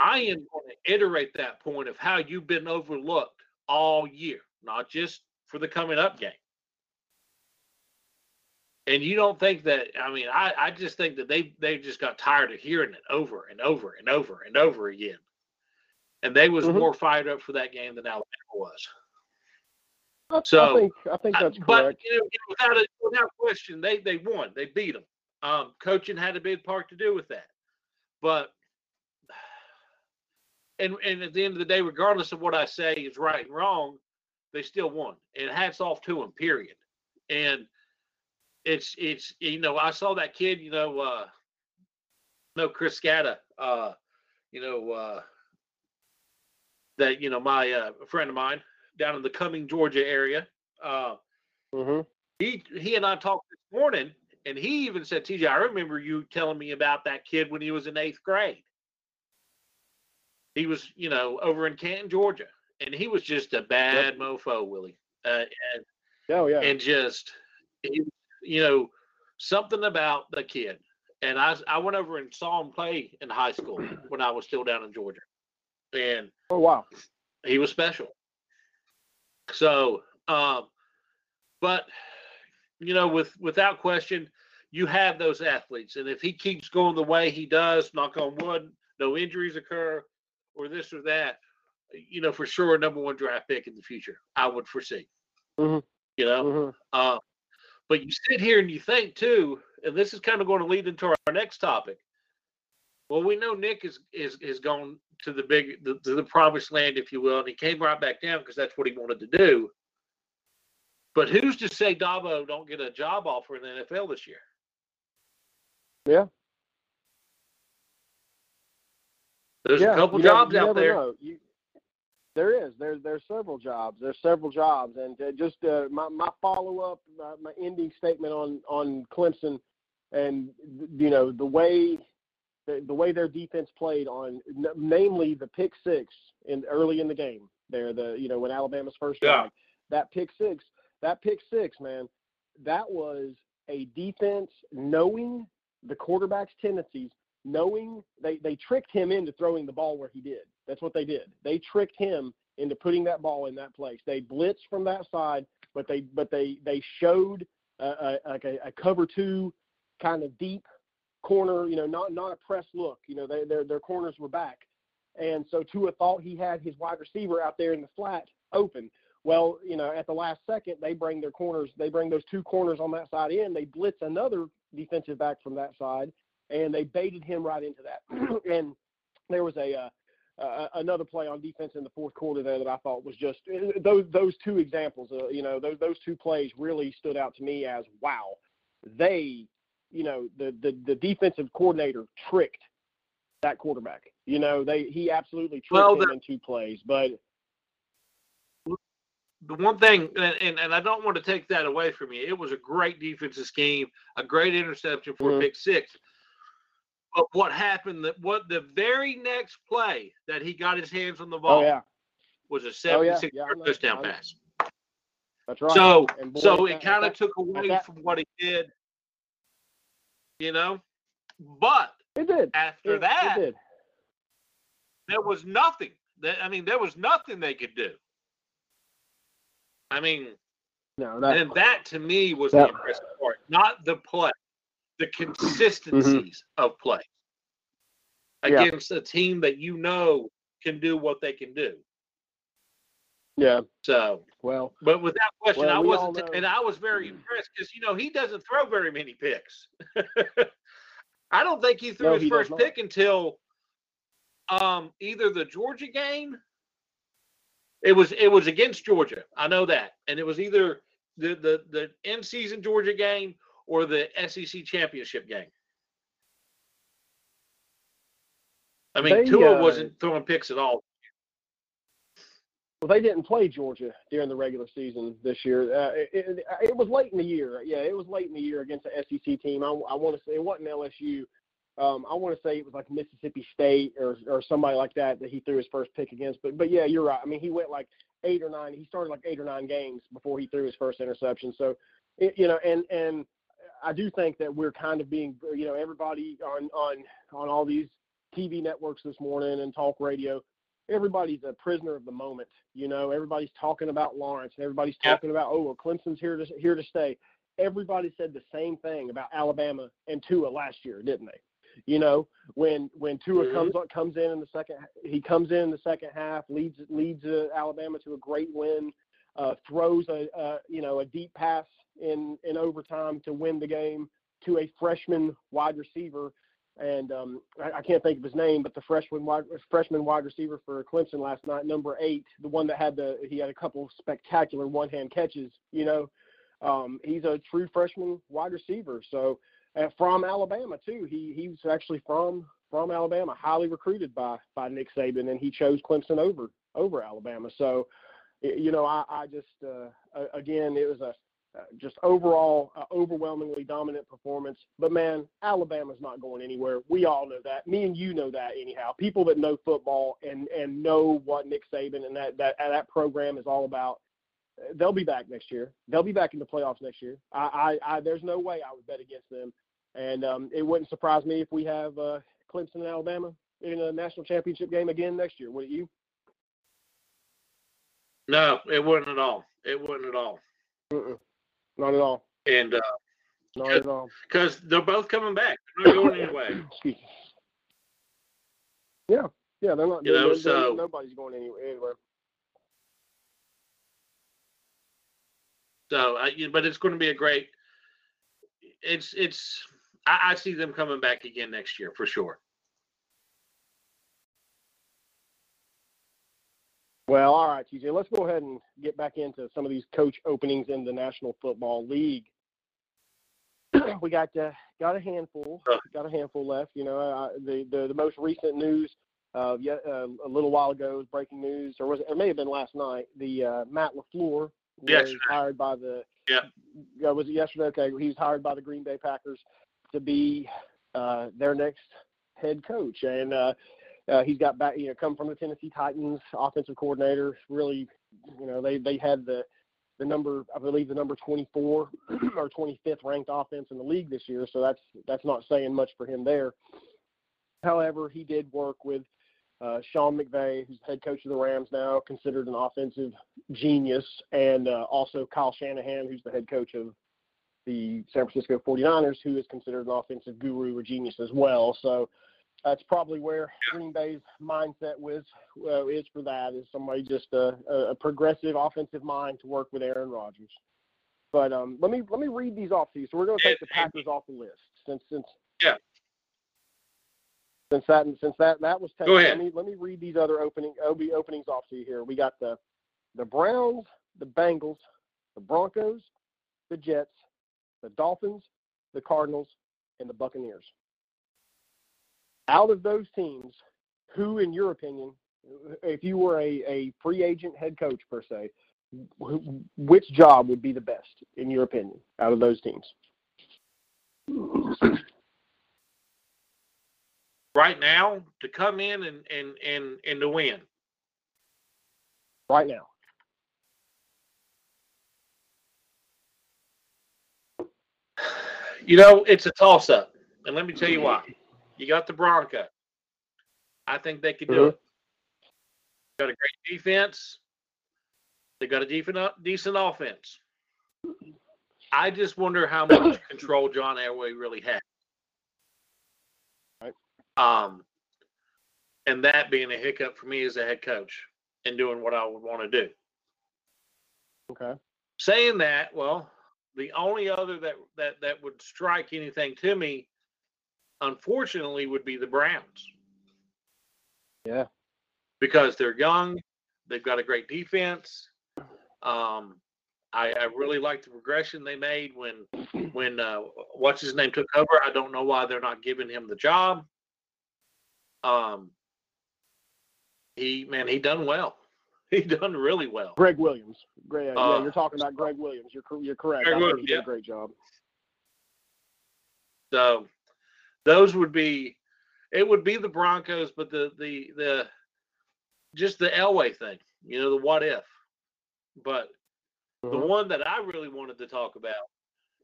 [SPEAKER 2] I am going to iterate that point of how you've been overlooked all year, not just for the coming up game. And you don't think that? I mean, I, I just think that they they just got tired of hearing it over and over and over and over again, and they was
[SPEAKER 3] Mhm.
[SPEAKER 2] more fired up for that game than Alabama was.
[SPEAKER 3] I,
[SPEAKER 2] So,
[SPEAKER 3] I think I think
[SPEAKER 2] I-
[SPEAKER 3] that's
[SPEAKER 2] but
[SPEAKER 3] correct.
[SPEAKER 2] you know, without a, without question, they they won. They beat them. Um, coaching had a big part to do with that. But and and at the end of the day, regardless of what I say is right and wrong, they still won. And hats off to them. Period. And it's it's you know I saw that kid. You know, uh, no Chris Scatta. Uh, you know uh, that you know my uh, friend of mine down in the Cumming, Georgia area. Uh,
[SPEAKER 3] hmm
[SPEAKER 2] he he and I talked this morning, and he even said, "TJ, I remember you telling me about that kid when he was in eighth grade. He was, you know, over in Canton, Georgia, and he was just a bad mofo, Willie, uh, and
[SPEAKER 3] Oh yeah.
[SPEAKER 2] and just, you know, something about the kid." And I I went over and saw him play in high school when I was still down in Georgia, and
[SPEAKER 3] oh wow.
[SPEAKER 2] he was special. So, um, but you know, with without question, you have those athletes, and if he keeps going the way he does, knock on wood, no injuries occur, or this or that, you know, for sure, a number one draft pick in the future, I would foresee.
[SPEAKER 3] Mhm.
[SPEAKER 2] You know,
[SPEAKER 3] hmm
[SPEAKER 2] uh, but you sit here and you think too, and this is kind of going to lead into our next topic. Well, we know Nick is is is gone to the big the, to the promised land, if you will, and he came right back down because that's what he wanted to do. But who's to say Dabo don't get a job offer in the NFL this year?
[SPEAKER 3] Yeah.
[SPEAKER 2] There's
[SPEAKER 3] yeah,
[SPEAKER 2] a couple
[SPEAKER 3] never-
[SPEAKER 2] jobs out there.
[SPEAKER 3] You, there is. There's there's several jobs. There's several jobs, and uh, just uh, my my follow up, uh, my ending statement on on Clemson, and you know the way the, the way their defense played on, n- namely the pick six in early in the game. There, the you know when Alabama's first
[SPEAKER 2] Yeah.
[SPEAKER 3] drive, that pick six, that pick six, man, that was a defense knowing the quarterback's tendencies knowing they they tricked him into throwing the ball where he did. That's what they did. They tricked him into putting that ball in that place. They blitzed from that side, but they but they they showed a, a, like a, a cover two kind of deep corner. You know, not not a press look. You know, they, their their corners were back, and so Tua thought he had his wide receiver out there in the flat open. Well, you know, at the last second, they bring their corners. They bring those two corners on that side in. They blitz another defensive back from that side, and they baited him right into that. and there was a uh, uh, another play on defense in the fourth quarter there that I thought was just those those two examples. Uh, you know, those those two plays really stood out to me as wow. They, you know, the the the defensive coordinator tricked that quarterback. You know, they he absolutely tricked
[SPEAKER 2] Well,
[SPEAKER 3] him
[SPEAKER 2] the-
[SPEAKER 3] in two plays, but
[SPEAKER 2] the one thing, and, and, and I don't want to take that away from you, it was a great defensive scheme, a great interception for
[SPEAKER 3] Mhm.
[SPEAKER 2] a pick six. But what happened? That what the very next play that he got his hands on the oh, ball
[SPEAKER 3] oh yeah,
[SPEAKER 2] was a
[SPEAKER 3] Oh, yeah.
[SPEAKER 2] 76
[SPEAKER 3] Yeah,
[SPEAKER 2] yard touchdown
[SPEAKER 3] I
[SPEAKER 2] pass.
[SPEAKER 3] that's right.
[SPEAKER 2] So
[SPEAKER 3] boy,
[SPEAKER 2] so it kind of took away
[SPEAKER 3] that-
[SPEAKER 2] from what he did, you know. But
[SPEAKER 3] it did.
[SPEAKER 2] after
[SPEAKER 3] It,
[SPEAKER 2] that,
[SPEAKER 3] it did.
[SPEAKER 2] there was nothing. That I mean, there was nothing they could do. I mean,
[SPEAKER 3] No, that,
[SPEAKER 2] and that to me was
[SPEAKER 3] That-
[SPEAKER 2] the impressive part, not the play, the consistencies of play
[SPEAKER 3] Yeah.
[SPEAKER 2] against a team that you know can do what they can do.
[SPEAKER 3] yeah.
[SPEAKER 2] So,
[SPEAKER 3] Well,
[SPEAKER 2] but without question,
[SPEAKER 3] Well,
[SPEAKER 2] I wasn't,
[SPEAKER 3] know-
[SPEAKER 2] and I was very impressed because you know he doesn't throw very many picks. I don't think he threw
[SPEAKER 3] No,
[SPEAKER 2] his
[SPEAKER 3] he
[SPEAKER 2] first pick until um, either the Georgia game. It was it was against Georgia. I know that, and it was either the the the in season Georgia game or the SEC championship game. I mean,
[SPEAKER 3] They,
[SPEAKER 2] Tua
[SPEAKER 3] uh,
[SPEAKER 2] wasn't throwing picks at all.
[SPEAKER 3] Well, they didn't play Georgia during the regular season this year. Uh, it, it, it was late in the year. Yeah, it was late in the year against the SEC team. I, I want to say it wasn't LSU. Um, I want to say it was like Mississippi State or or somebody like that that he threw his first pick against. But but yeah, you're right. I mean, he went like eight or nine. He started like eight or nine games before he threw his first interception. So, it, you know, and and I do think that we're kind of being, you know, everybody on on on all these TV networks this morning and talk radio, everybody's a prisoner of the moment. You know, everybody's talking about Lawrence and everybody's talking about oh, well, Clemson's here to here to stay. Everybody said the same thing about Alabama and Tua last year, didn't they? You know, when when Tua
[SPEAKER 2] Mhm.
[SPEAKER 3] comes comes in in the second, he comes in in the second half, leads leads uh, Alabama to a great win, uh, throws a, a you know a deep pass in in overtime to win the game to a freshman wide receiver, and um, I, I can't think of his name, but the freshman wide freshman wide receiver for Clemson last night, number eight, the one that had the he had a couple of spectacular one hand catches. You know, um, he's a true freshman wide receiver. So uh, from Alabama too. He he was actually from from Alabama, highly recruited by by Nick Saban, and he chose Clemson over over Alabama. So, you know, I, I just uh, again, it was a uh, just overall uh, overwhelmingly dominant performance. But man, Alabama's not going anywhere. We all know that. Me and you know that anyhow. People that know football and and know what Nick Saban and that that that program is all about. uh, They'll be back next year. They'll be back in the playoffs next year. I, I, I there's no way I would bet against them. And um, it wouldn't surprise me if we have uh, Clemson and Alabama in a national championship game again next year. Would you?
[SPEAKER 2] No, it wouldn't at all. It wouldn't at all.
[SPEAKER 3] Mm-mm. Not at all.
[SPEAKER 2] And uh,
[SPEAKER 3] Not at all.
[SPEAKER 2] because they're both coming back, they're not going anywhere.
[SPEAKER 3] Yeah, yeah, they're not.
[SPEAKER 2] You know,
[SPEAKER 3] they're- they're-
[SPEAKER 2] so-
[SPEAKER 3] nobody's going anywhere. anywhere.
[SPEAKER 2] So, uh, I, but it's going to be a great. It's it's. I, I see them coming back again next year for sure.
[SPEAKER 3] Well, all right, TJ. Let's go ahead and get back into some of these coach openings in the National Football League. we got uh, got a handful,
[SPEAKER 2] Uh.
[SPEAKER 3] got a handful left. You know, uh, the, the the most recent news, uh, yet uh, a little while ago, was breaking news, or was it, it may have been last night. The uh, Matt Lafleur was
[SPEAKER 2] Yesterday.
[SPEAKER 3] hired by the.
[SPEAKER 2] Yeah.
[SPEAKER 3] Yeah, was it yesterday? Okay, he was hired by the Green Bay Packers to be uh, their next head coach, and uh, uh, he's got back, you know, come from the Tennessee Titans, offensive coordinator. Really, you know, they they had the the number, I believe, the number 24 or 25th ranked offense in the league this year. So that's that's not saying much for him there. However, he did work with uh, Sean McVay, who's head coach of the Rams now, considered an offensive genius, and uh, also Kyle Shanahan, who's the head coach of the San Francisco 49ers, who is considered an offensive guru or genius as well. So that's probably where Green Bay's mindset was uh, is for that is somebody just a, a progressive offensive mind to work with Aaron Rodgers. But um, let me let me read these off to you. So we're going to take the Packers off the list since since
[SPEAKER 2] Yeah.
[SPEAKER 3] since that since that that was taken.
[SPEAKER 2] Go ahead.
[SPEAKER 3] Let me let me read these other opening OB openings off to you here. We got the the Browns, the Bengals, the Broncos, the Jets, the Dolphins, the Cardinals, and the Buccaneers. Out of those teams, who, in your opinion, if you were a, a free agent head coach per se, wh- which job would be the best in your opinion out of those teams?
[SPEAKER 2] Right now, to come in and and and and to win.
[SPEAKER 3] Right now.
[SPEAKER 2] You know, it's a toss up, and let me tell you why. You got the Bronco. I think they could do
[SPEAKER 3] Mhm.
[SPEAKER 2] it. Got a great defense. They got a decent decent offense. I just wonder how much control John Elway really had.
[SPEAKER 3] Right.
[SPEAKER 2] Um, and that being a hiccup for me as a head coach and doing what I would want to do.
[SPEAKER 3] Okay.
[SPEAKER 2] Saying that, well, the only other that that that would strike anything to me, unfortunately, would be the Browns
[SPEAKER 3] Yeah.
[SPEAKER 2] because they're young, they've got a great defense. Um, I, I really like the progression they made when when uh, what's his name took over. I don't know why they're not giving him the job. Um, he man, he done well. He done really well.
[SPEAKER 3] Gregg Williams. Greg, yeah,
[SPEAKER 2] Uh,
[SPEAKER 3] you're talking about Gregg Williams. You're you're correct. Gregg
[SPEAKER 2] Williams,
[SPEAKER 3] he did a great job.
[SPEAKER 2] So those would be it would be the Broncos, but the the the just the Elway thing, you know, the what if. But the
[SPEAKER 3] Mhm.
[SPEAKER 2] one that I really wanted to talk about,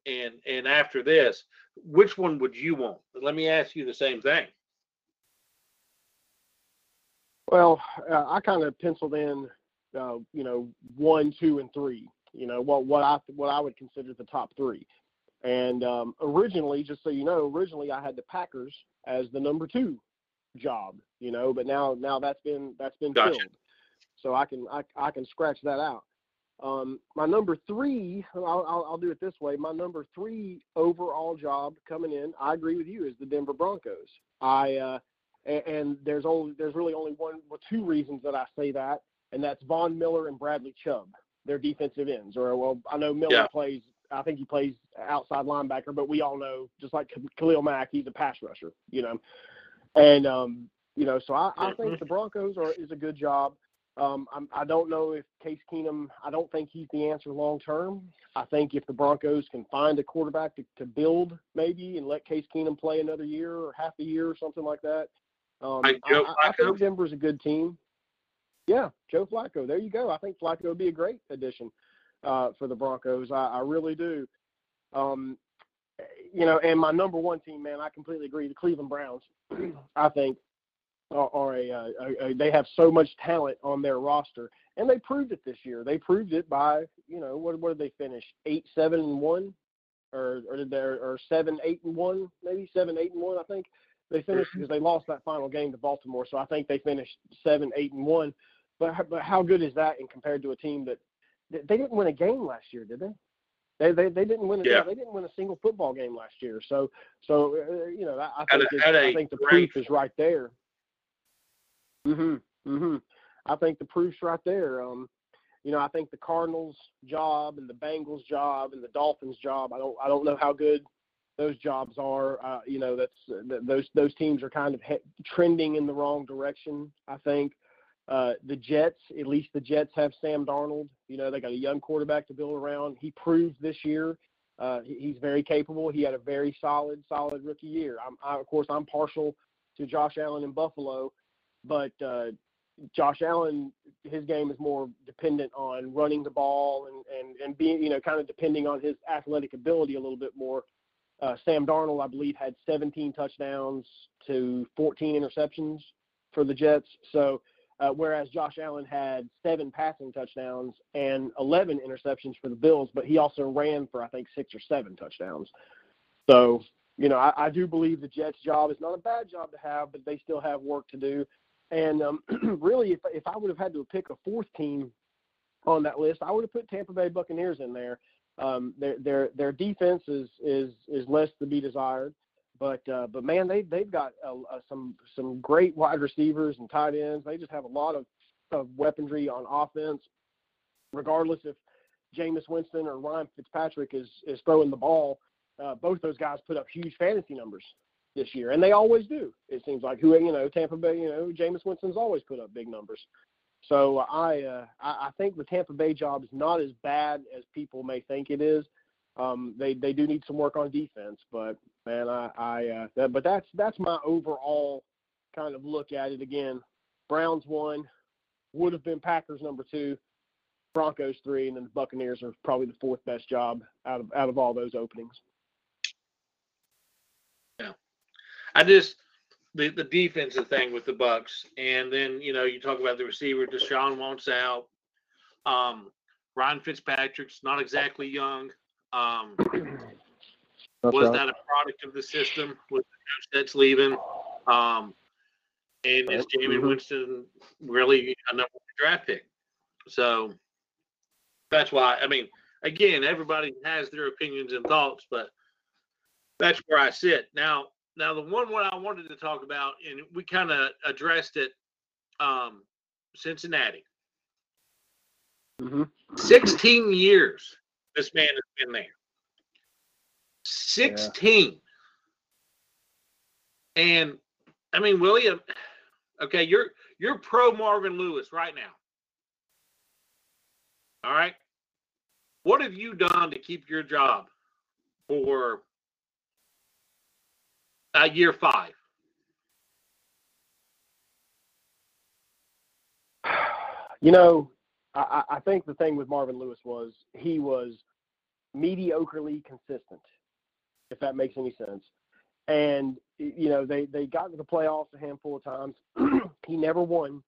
[SPEAKER 2] and and after this, which one would you want? Let me ask you the same thing.
[SPEAKER 3] Well, uh, I kind of penciled in, uh, you know, one, two, and three. You know what what I what I would consider the top three. And um, originally, just so you know, originally I had the Packers as the number two job. You know, but now now that's been that's been
[SPEAKER 2] Gotcha.
[SPEAKER 3] filled, so I can I, I can scratch that out. Um, my number three, I'll, I'll, I'll do it this way. My number three overall job coming in, I agree with you, is the Denver Broncos. I uh, and, and there's only there's really only one or two reasons that I say that, and that's Von Miller and Bradley Chubb, their defensive ends. Or well, I know Miller
[SPEAKER 2] Yeah.
[SPEAKER 3] plays. I think he plays outside linebacker, but we all know, just like Khalil Mack, he's a pass rusher. You know, and um, you know, so I, I think the Broncos are is a good job. Um, I'm, I don't know if Case Keenum. I don't think he's the answer long term. I think if the Broncos can find a quarterback to, to build maybe and let Case Keenum play another year or half a year or something like that. Um, I, I, I think Denver's a good team. Yeah, Joe Flacco. There you go. I think Flacco would be a great addition uh, for the Broncos. I, I really do. Um, you know, and my number one team, man, I completely agree. The Cleveland Browns, I think, are, are a, uh, a, a they have so much talent on their roster, and they proved it this year. They proved it by, you know, what what did they finish? Eight, seven, and one, or or did they or seven, eight, and one, maybe seven, eight, and one. I think they finished because they lost that final game to Baltimore. So I think they finished seven, eight, and one. But but how good is that in compared to a team that they didn't win a game last year, did they? They they, they didn't win. A,
[SPEAKER 2] Yeah.
[SPEAKER 3] They didn't win a single football game last year. So so uh, you know I, I think
[SPEAKER 2] a- had
[SPEAKER 3] think the proof is right there. Mhm. Mhm. I think the proof's right there. Um, you know, I think the Cardinals' job and the Bengals' job and the Dolphins' job. I don't I don't know how good those jobs are. Uh, you know, that's th- those those teams are kind of he- trending in the wrong direction. I think. Uh, the Jets, at least the Jets have Sam Darnold. You know, they got a young quarterback to build around. He proved this year uh, he- he's very capable. He had a very solid, solid rookie year. I'm, I, of course, I'm partial to Josh Allen in Buffalo, but uh, Josh Allen, his game is more dependent on running the ball and, and, and being, you know, kind of depending on his athletic ability a little bit more. Uh, Sam Darnold, I believe, had 17 touchdowns to 14 interceptions for the Jets. So, uh, whereas Josh Allen had seven passing touchdowns and 11 interceptions for the Bills, but he also ran for I think six or seven touchdowns. So, you know, I, I do believe the Jets' job is not a bad job to have, but they still have work to do. And um, really, if if I would have had to pick a fourth team on that list, I would have put Tampa Bay Buccaneers in there. Um, their their their defense is is is less to be desired, but uh, but man, they they've got uh, uh, some some great wide receivers and tight ends. They just have a lot of of weaponry on offense, regardless if Jameis Winston or Ryan Fitzpatrick is is throwing the ball. Uh, both those guys put up huge fantasy numbers this year, and they always do. It seems like who you know Tampa Bay, you know Jameis Winston's always put up big numbers. So I uh, I, I think the Tampa Bay job is not as bad as people may think it is. Um, they they do need some work on defense, but man, I I uh, that, but that's that's my overall kind of look at it. Again, Browns one, would have been Packers number two, Broncos three, and then the Buccaneers are probably the fourth best job out of out of all those openings.
[SPEAKER 2] Yeah, I just the the defensive thing with the Bucks, and then you know you talk about the receiver. DeSean wants out. Um, Ryan Fitzpatrick's not exactly young. Um, was that a product of the system with the coach that's leaving? Um, and is. Jamie
[SPEAKER 3] Mhm.
[SPEAKER 2] Winston really a number one draft pick? So that's why. I mean, again, everybody has their opinions and thoughts, but that's where I sit now. Now, the one what I wanted to talk about, and we kind of addressed it, um, Cincinnati.
[SPEAKER 3] hmm
[SPEAKER 2] 16 years this man has been there. 16. And I mean, William, okay, you're you're pro Marvin Lewis right now. All right. What have you done to keep your job for uh, year five?
[SPEAKER 3] You know, I, I think the thing with Marvin Lewis was he was mediocrely consistent, if that makes any sense. And you know, they they got to the playoffs a handful of times. he never won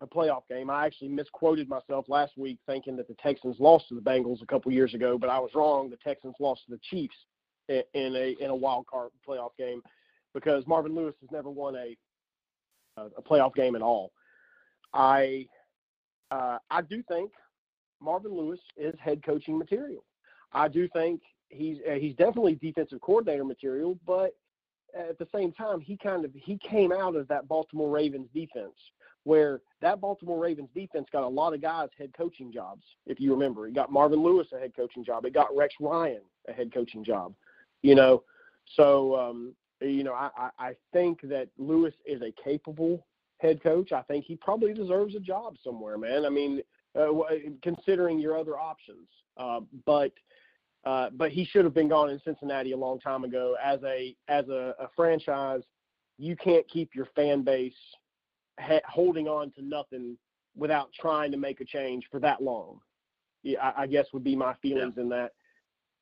[SPEAKER 3] a playoff game. I actually misquoted myself last week, thinking that the Texans lost to the Bengals a couple years ago, but I was wrong. The Texans lost to the Chiefs in a in a wild card playoff game because Marvin Lewis has never won a a playoff game at all. I uh, I do think Marvin Lewis is head coaching material. I do think he's uh, he's definitely defensive coordinator material, but at the same time, he kind of he came out of that Baltimore Ravens defense where that Baltimore Ravens defense got a lot of guys head coaching jobs. If you remember, it got Marvin Lewis a head coaching job. It got Rex Ryan a head coaching job. You know, so um, you know I I think that Lewis is a capable head coach. I think he probably deserves a job somewhere, man. I mean, uh, considering your other options, uh, but uh, but he should have been gone in Cincinnati a long time ago. As a as a, a franchise, you can't keep your fan base ha- holding on to nothing without trying to make a change for that long. Yeah, I, I guess would be my feelings yeah. in that.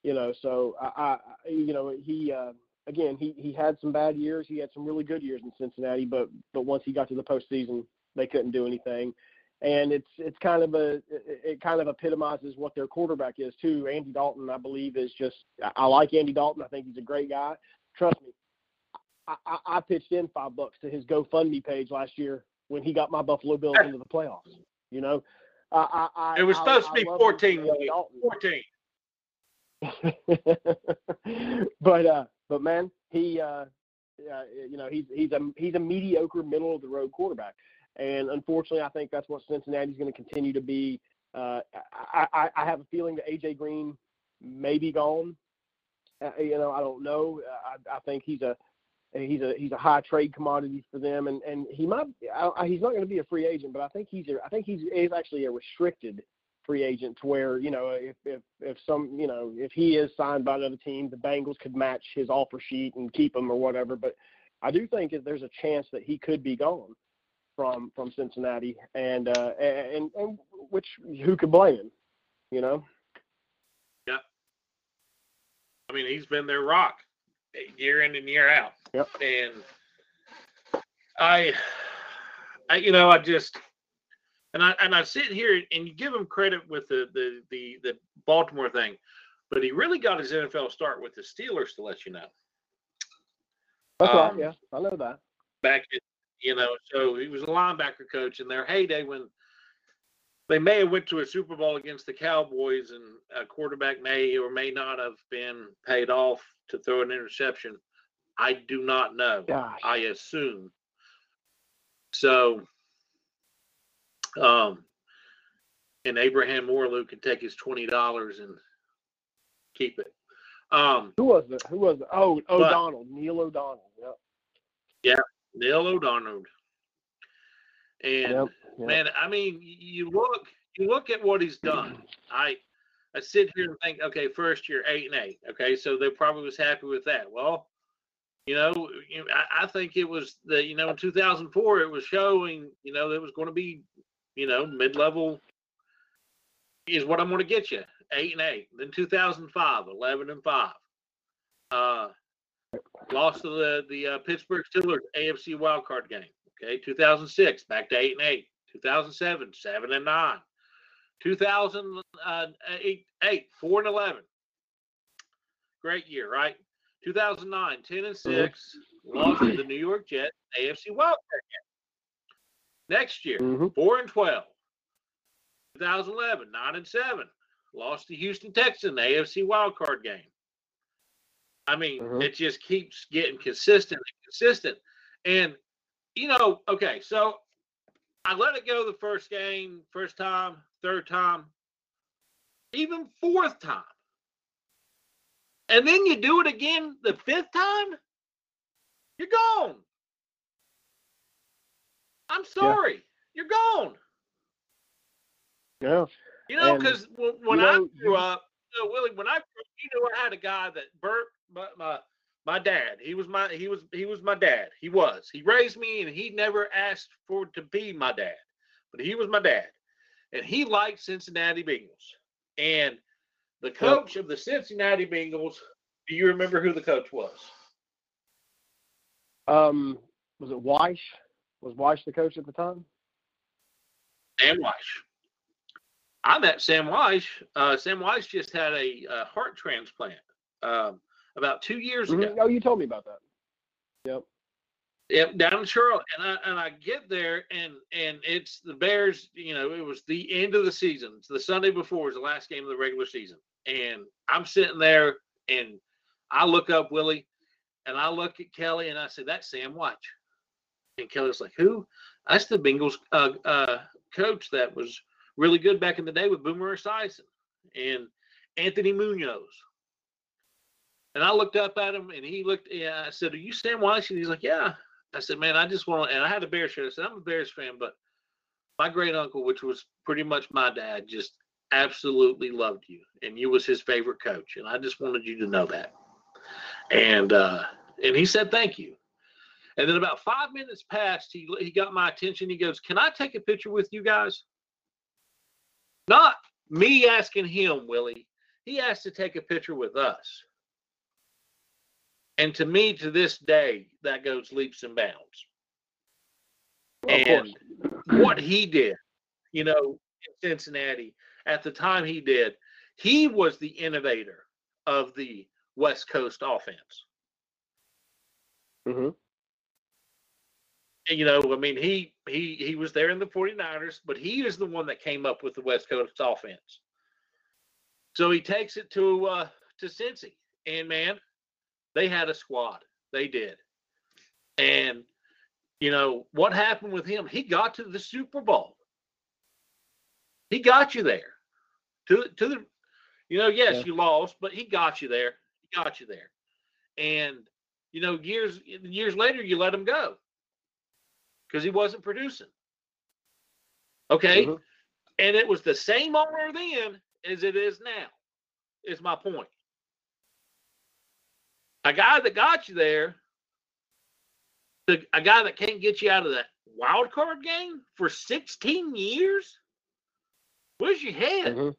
[SPEAKER 3] You know, so I, I you know, he uh, again he he had some bad years. He had some really good years in Cincinnati, but but once he got to the postseason, they couldn't do anything and it's it's kind of a it kind of epitomizes what their quarterback is too. Andy Dalton, I believe, is just I like Andy Dalton. I think he's a great guy. Trust me, I, I, I pitched in five bucks to his GoFundMe page last year when he got my Buffalo Bills into the playoffs. You know, I, I,
[SPEAKER 2] it was supposed to be fourteen. Fourteen.
[SPEAKER 3] but uh, but man, he uh, uh, you know he's he's a he's a mediocre middle of the road quarterback. And unfortunately, I think that's what Cincinnati's going to continue to be. Uh, I, I, I, have a feeling that AJ Green may be gone. Uh, you know, I don't know. I, I think he's a he's a he's a high trade commodity for them, and and he might I, he's not going to be a free agent, but I think he's a, I think he's is actually a restricted free agent to where you know if if if some you know if he is signed by another team, the Bengals could match his offer sheet and keep him or whatever. But I do think that there's a chance that he could be gone from from Cincinnati, and uh, and and which who could blame him, you know?
[SPEAKER 2] Yeah. I mean, he's been their rock year in and year out.
[SPEAKER 3] Yep.
[SPEAKER 2] And I, I, you know, I just and I and I sit here and you give him credit with the the the the Baltimore thing, but he really got his NFL start with the Steelers to let you know.
[SPEAKER 3] That's um, right. Yeah, I know that.
[SPEAKER 2] Back you know, so he was a linebacker coach in their heyday when they may have went to a Super Bowl against the Cowboys and a quarterback may or may not have been paid off to throw an interception. I do not know.
[SPEAKER 3] Gosh.
[SPEAKER 2] I assume. So um and Abraham Morlew can take his twenty dollars and keep it. Um
[SPEAKER 3] who was it? Who was it? Oh O'Donnell, but, Neil O'Donnell. Yep.
[SPEAKER 2] Yeah. Neil O'Donnell. And yep, yep. man, I mean, you look you look at what he's done. I I sit here and think, okay, first year eight and eight. Okay, so they probably was happy with that. Well, you know, I, I think it was the you know in 2004 it was showing you know there was going to be you know mid level is what I'm going to get you eight and eight. Then 2005 11 and five. Uh, Lost to the the uh, Pittsburgh Steelers AFC wildcard game. Okay, 2006 back to eight and eight. 2007 seven and nine. 2008 uh, eight, four and eleven. Great year, right? 2009 10 and. 6. Lost to the New York Jets AFC wildcard game. Next year mm-hmm. four and 12. 2011 nine and seven. Lost to Houston Texans AFC wildcard game. I mean, mm-hmm. it just keeps getting consistent and consistent. And, you know, okay, so I let it go the first game, first time, third time, even fourth time. And then you do it again the fifth time, you're gone. I'm sorry, yeah. you're gone.
[SPEAKER 3] Yeah.
[SPEAKER 2] You know, because when, I grew up, you know, Willie, when I you know, I had a guy that Bert my, my my dad. He was my he was he was my dad. He was. He raised me and he never asked for to be my dad. But he was my dad. And he liked Cincinnati Bengals. And the coach yep. of the Cincinnati Bengals, do you remember who the coach was?
[SPEAKER 3] Um was it Wyche? Was Wyche the coach at the time?
[SPEAKER 2] Sam Wyche. I met Sam Wyche. Uh, Sam Wyche just had a, a heart transplant um, about two years
[SPEAKER 3] Mhm.
[SPEAKER 2] ago.
[SPEAKER 3] Oh, you told me about that. Yep.
[SPEAKER 2] Yep, down in Charlotte, and I and I get there, and and it's the Bears. You know, it was the end of the season. It's the Sunday before was the last game of the regular season, and I'm sitting there, and I look up Willie, and I look at Kelly, and I say, "That's Sam Wyche," and Kelly's like, "Who?" That's the Bengals uh, uh, coach that was really good back in the day with Boomer Esiason and Anthony Munoz. And I looked up at him, and he looked. Yeah, I said, "Are you Sam Wyche?" And he's like, "Yeah." I said, "Man, I just want." And I had a Bears shirt. I said, "I'm a Bears fan, but my great uncle, which was pretty much my dad, just absolutely loved you, and you was his favorite coach, and I just wanted you to know that." And uh, and he said, "Thank you." And then about five minutes passed, he he got my attention. He goes, "Can I take a picture with you guys?" Not me asking him, Willie. He asked to take a picture with us. And to me, to this day, that goes leaps and bounds.
[SPEAKER 3] Course.
[SPEAKER 2] And what he did, you know, in Cincinnati at the time he did, he was the innovator of the West Coast offense.
[SPEAKER 3] Mhm.
[SPEAKER 2] You know, I mean, he he he was there in the 49ers, but he is the one that came up with the West Coast offense. So he takes it to uh to Cincy, and man, they had a squad. They did. And you know what happened with him? He got to the Super Bowl. He got you there. To to the you know, yes,
[SPEAKER 3] Yeah.
[SPEAKER 2] you lost, but he got you there. He got you there. And you know, years years later you let him go. Because he wasn't producing. Okay?
[SPEAKER 3] Mhm.
[SPEAKER 2] And it was the same owner then as it is now, is my point. A guy that got you there, the, a guy that can't get you out of that wild card game for 16 years? Where's your head?
[SPEAKER 3] Mhm.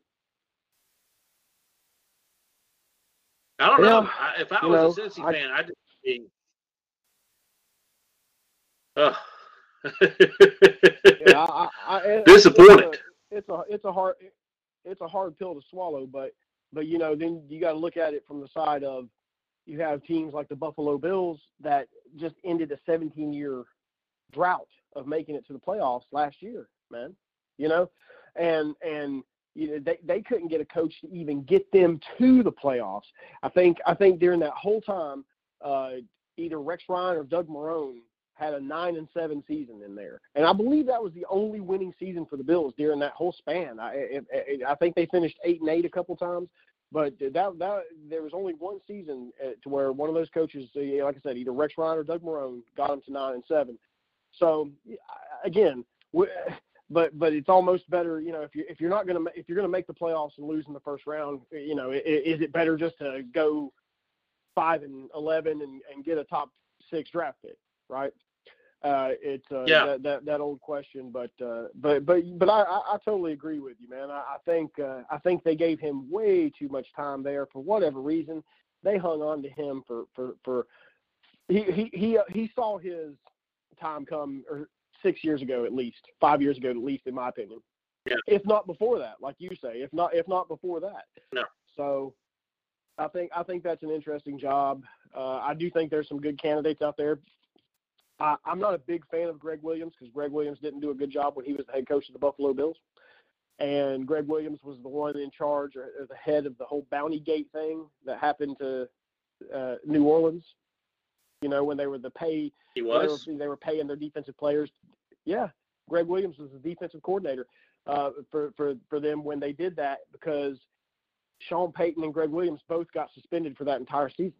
[SPEAKER 2] I don't know.
[SPEAKER 3] Yeah,
[SPEAKER 2] I, if I was a
[SPEAKER 3] know,
[SPEAKER 2] Cincy
[SPEAKER 3] I-
[SPEAKER 2] fan, I'd be. Ugh.
[SPEAKER 3] Yeah, I, I, it-
[SPEAKER 2] Disappointed.
[SPEAKER 3] It's a, it's a it's a hard it's a hard pill to swallow, but but you know then you got to look at it from the side of you have teams like the Buffalo Bills that just ended a 17 year drought of making it to the playoffs last year, man. You know, and and you know, they they couldn't get a coach to even get them to the playoffs. I think I think during that whole time, uh, either Rex Ryan or Doug Marrone had a nine and seven season in there, and I believe that was the only winning season for the Bills during that whole span. I I think they finished eight and eight a couple times, but that that there was only one season uh, to where one of those coaches, uh, like I said, either Rex Ryan or Doug Marrone got them to nine and seven. So again, but but it's almost better, you know, if you if you're not gonna if you're gonna make the playoffs and lose in the first round, you know, i- i- is it better just to go five and eleven and, and get a top six draft pick, right? Uh, it's uh,
[SPEAKER 2] Yeah.
[SPEAKER 3] that, that that old question, but uh, but but but I, I, I totally agree with you, man. I, I think uh, I think they gave him way too much time there for whatever reason. They hung on to him for for for he he he uh, he saw his time come or six years ago at least, five years ago at least, in my opinion.
[SPEAKER 2] Yeah.
[SPEAKER 3] If not before that, like you say, if not if not before that.
[SPEAKER 2] No.
[SPEAKER 3] So I think I think that's an interesting job. Uh, I do think there's some good candidates out there. I, I'm not a big fan of Gregg Williams because Gregg Williams didn't do a good job when he was the head coach of the Buffalo Bills. And Gregg Williams was the one in charge or, or the head of the whole Bounty Gate thing that happened to uh, New Orleans. You know, when they were the pay
[SPEAKER 2] he
[SPEAKER 3] they were, they were paying their defensive players. Yeah, Gregg Williams was the defensive coordinator uh, for for for them when they did that because Sean Payton and Gregg Williams both got suspended for that entire season.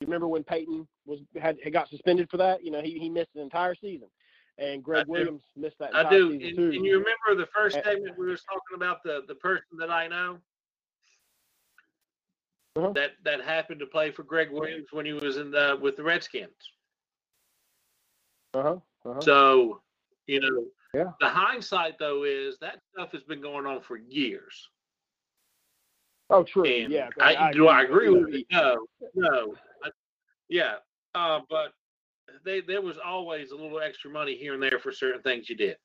[SPEAKER 3] You remember when Payton was had, had got suspended for that? You know, he he missed an entire season, and Greg. Williams missed that
[SPEAKER 2] I do. And, and you remember the first
[SPEAKER 3] Uh,
[SPEAKER 2] segment we was talking about the the person that I know
[SPEAKER 3] Uh-huh.
[SPEAKER 2] that that happened to play for Gregg Williams when he was in the with the Redskins.
[SPEAKER 3] uh-huh, uh-huh.
[SPEAKER 2] So, you know,
[SPEAKER 3] Yeah.
[SPEAKER 2] the hindsight though is that stuff has been going on for years.
[SPEAKER 3] oh, true.
[SPEAKER 2] And
[SPEAKER 3] yeah.
[SPEAKER 2] I, do I agree with you? No, no. Yeah, uh, but they there was always a little extra money here and there for certain things you did.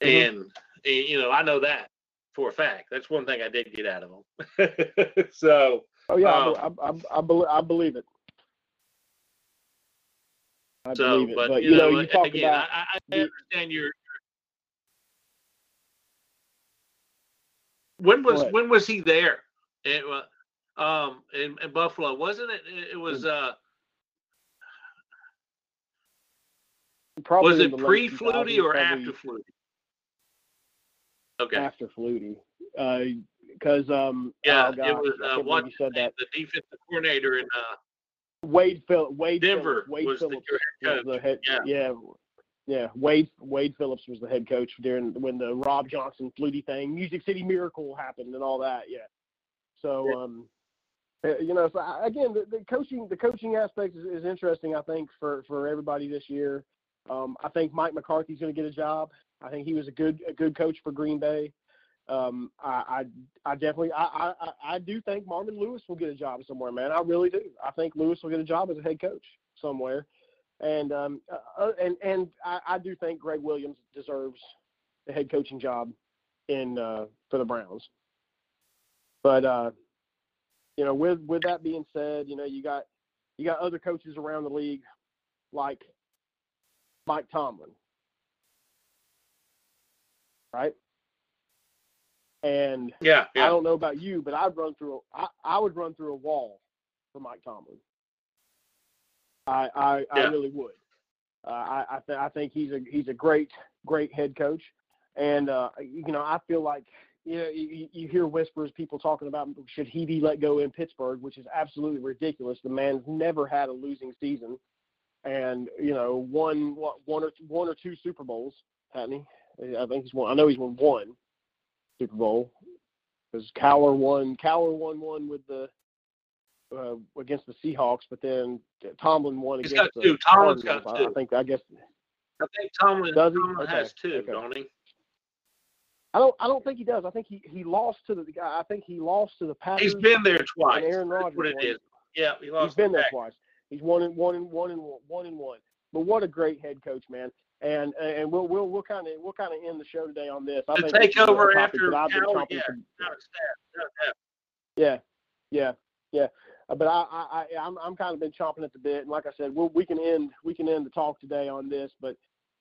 [SPEAKER 2] and, and you know I know that for a fact. That's one thing I did get out of them. so
[SPEAKER 3] Oh yeah,
[SPEAKER 2] Um,
[SPEAKER 3] I, I, I, believe, I believe it. I
[SPEAKER 2] so,
[SPEAKER 3] believe it.
[SPEAKER 2] but,
[SPEAKER 3] But,
[SPEAKER 2] you,
[SPEAKER 3] you
[SPEAKER 2] know,
[SPEAKER 3] know, you talk
[SPEAKER 2] again,
[SPEAKER 3] about
[SPEAKER 2] I, I understand your. When was when was he there? It was um in, in Buffalo, wasn't it? It was uh
[SPEAKER 3] probably
[SPEAKER 2] was it pre Flutie or after Flutie? Okay.
[SPEAKER 3] After Flutie, because um,
[SPEAKER 2] Yeah,
[SPEAKER 3] oh,
[SPEAKER 2] it was uh, what
[SPEAKER 3] you said that.
[SPEAKER 2] the defensive coordinator in uh,
[SPEAKER 3] Wade Phil Wade
[SPEAKER 2] Denver
[SPEAKER 3] Phillips, Wade
[SPEAKER 2] was the
[SPEAKER 3] Phillips
[SPEAKER 2] head
[SPEAKER 3] was
[SPEAKER 2] coach.
[SPEAKER 3] the head.
[SPEAKER 2] Yeah.
[SPEAKER 3] yeah, yeah. Wade Wade Phillips was the head coach during when the Rob Johnson Flutie thing, Music City Miracle happened, and all that. Yeah. So um, uh, you know, so I, again, the, the coaching the coaching aspect is, is interesting. I think for for everybody this year. Um, I think Mike McCarthy's going to get a job. I think he was a good a good coach for Green Bay. Um, I, I I definitely I, I I- I do think Marvin Lewis will get a job somewhere, man. I really do. I think Lewis will get a job as a head coach somewhere, and um uh, uh, and and I, I do think Gregg Williams deserves the head coaching job in uh, for the Browns. But uh, you know, with with that being said, you know, you got you got other coaches around the league like Mike Tomlin, right? And
[SPEAKER 2] yeah,
[SPEAKER 3] I don't know about you, but I'd run through. A, I, I would run through a wall for Mike Tomlin. I I, I really would. Uh, I I, th- I think he's a he's a great great head coach, and uh, you know I feel like you know you, you hear whispers people talking about should he be let go in Pittsburgh, which is absolutely ridiculous. The man's never had a losing season, and you know won what one or one or two Super Bowls, hadn't he? I think he's won. I know he's won one Super Bowl because Cowher won. Cowher won one with the uh, against the Seahawks, but then Tomlin won
[SPEAKER 2] He's
[SPEAKER 3] against
[SPEAKER 2] got
[SPEAKER 3] the
[SPEAKER 2] two. Tomlin's got
[SPEAKER 3] I- I think I guess
[SPEAKER 2] I think Tomlin? Tomlin has
[SPEAKER 3] Okay,
[SPEAKER 2] two,
[SPEAKER 3] okay.
[SPEAKER 2] don't he?
[SPEAKER 3] I don't. I don't think he does. I think he, he lost to the guy. I think he lost to the Packers.
[SPEAKER 2] He's been there twice.
[SPEAKER 3] Aaron
[SPEAKER 2] That's
[SPEAKER 3] Rodgers.
[SPEAKER 2] what it is. Yeah, he lost.
[SPEAKER 3] He's been
[SPEAKER 2] to
[SPEAKER 3] there twice. He's one and one and one and one, one and one. But what a great head coach, man! And and we'll we'll we'll kind of we'll kind of end the show today on this. I
[SPEAKER 2] To
[SPEAKER 3] think
[SPEAKER 2] take
[SPEAKER 3] this is a
[SPEAKER 2] over after
[SPEAKER 3] that I've been Cowher,
[SPEAKER 2] yeah.
[SPEAKER 3] to-
[SPEAKER 2] Not a staff. Yeah, yeah.
[SPEAKER 3] Yeah, yeah, yeah. Uh, But I, I, I, I'm, I'm kind of been chomping at the bit, and like I said, we'll, we can end, we can end the talk today on this. But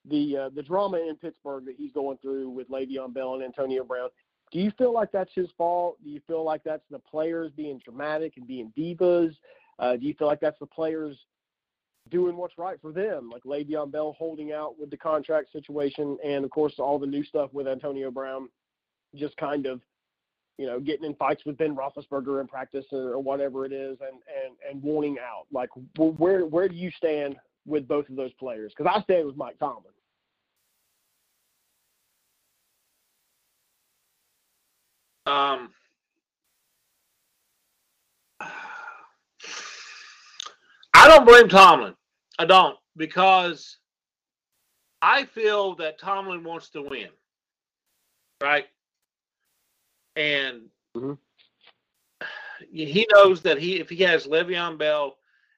[SPEAKER 3] the, uh, the drama in Pittsburgh that he's going through with Le'Veon Bell and Antonio Brown, do you feel like that's his fault? Do you feel like that's the players being dramatic and being divas? Uh, do you feel like that's the players doing what's right for them, like Le'Veon Bell holding out with the contract situation, and of course all the new stuff with Antonio Brown, just kind of you know, getting in fights with Ben Roethlisberger in practice or, or whatever it is, and and and wanting out. Like, where where do you stand with both of those players? Because I stand with Mike Tomlin.
[SPEAKER 2] Um, I don't blame Tomlin. I don't because I feel that Tomlin wants to win, right? And
[SPEAKER 3] Mhm.
[SPEAKER 2] he knows that he if he has Le'Veon Bell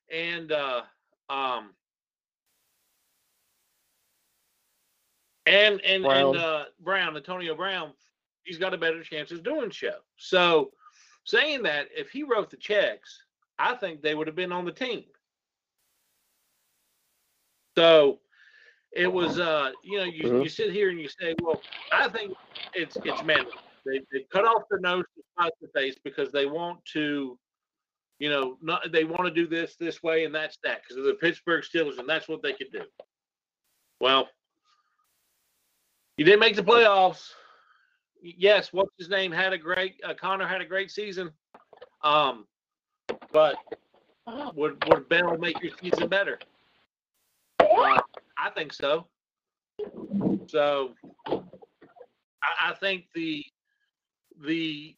[SPEAKER 2] and uh, um, and and
[SPEAKER 3] Brown.
[SPEAKER 2] and uh, Brown, Antonio Brown, he's got a better chance of doing so. So, saying that, if he wrote the checks, I think they would have been on the team. So, it was, uh, you know, you,
[SPEAKER 3] Mhm.
[SPEAKER 2] you sit here and you say, well, I think it's it's manly. They, they cut off their nose to spite the face because they want to, you know, not they want to do this this way and that's that because of the Pittsburgh Steelers and that's what they could do. Well, you didn't make the playoffs. Yes, what's his name had a great uh, Conner had a great season. Um, but would would Bell make your season better? Uh, I think so. So I, I think the the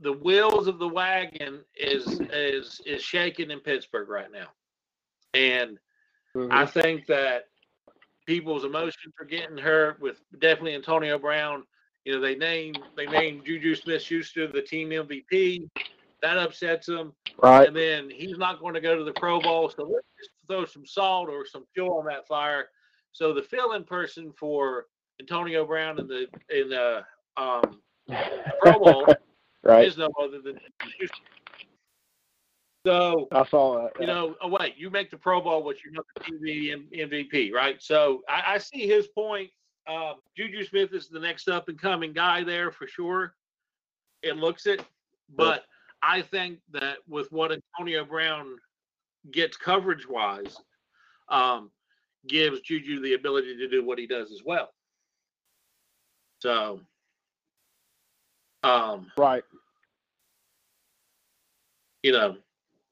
[SPEAKER 2] the wheels of the wagon is is is shaking in Pittsburgh right now, and I think that people's emotions are getting hurt with definitely Antonio Brown. You know, they named they named Juju Smith Schuster the team MVP. That upsets them.
[SPEAKER 3] right.
[SPEAKER 2] And then he's not going to go to the Pro Bowl. So let's just throw some salt or some fuel on that fire. So the fill-in person for Antonio Brown in the in the um, Pro Bowl
[SPEAKER 3] right.
[SPEAKER 2] is no other than Houston. So
[SPEAKER 3] I saw that.
[SPEAKER 2] you know, oh wait, you make the Pro Bowl, which you're not the TV MVP, right? So I, I see his point. Um, Juju Smith is the next up and coming guy there for sure. It looks it, but I think that with what Antonio Brown gets coverage wise, um, gives Juju the ability to do what he does as well. So, um,
[SPEAKER 3] right.
[SPEAKER 2] you know,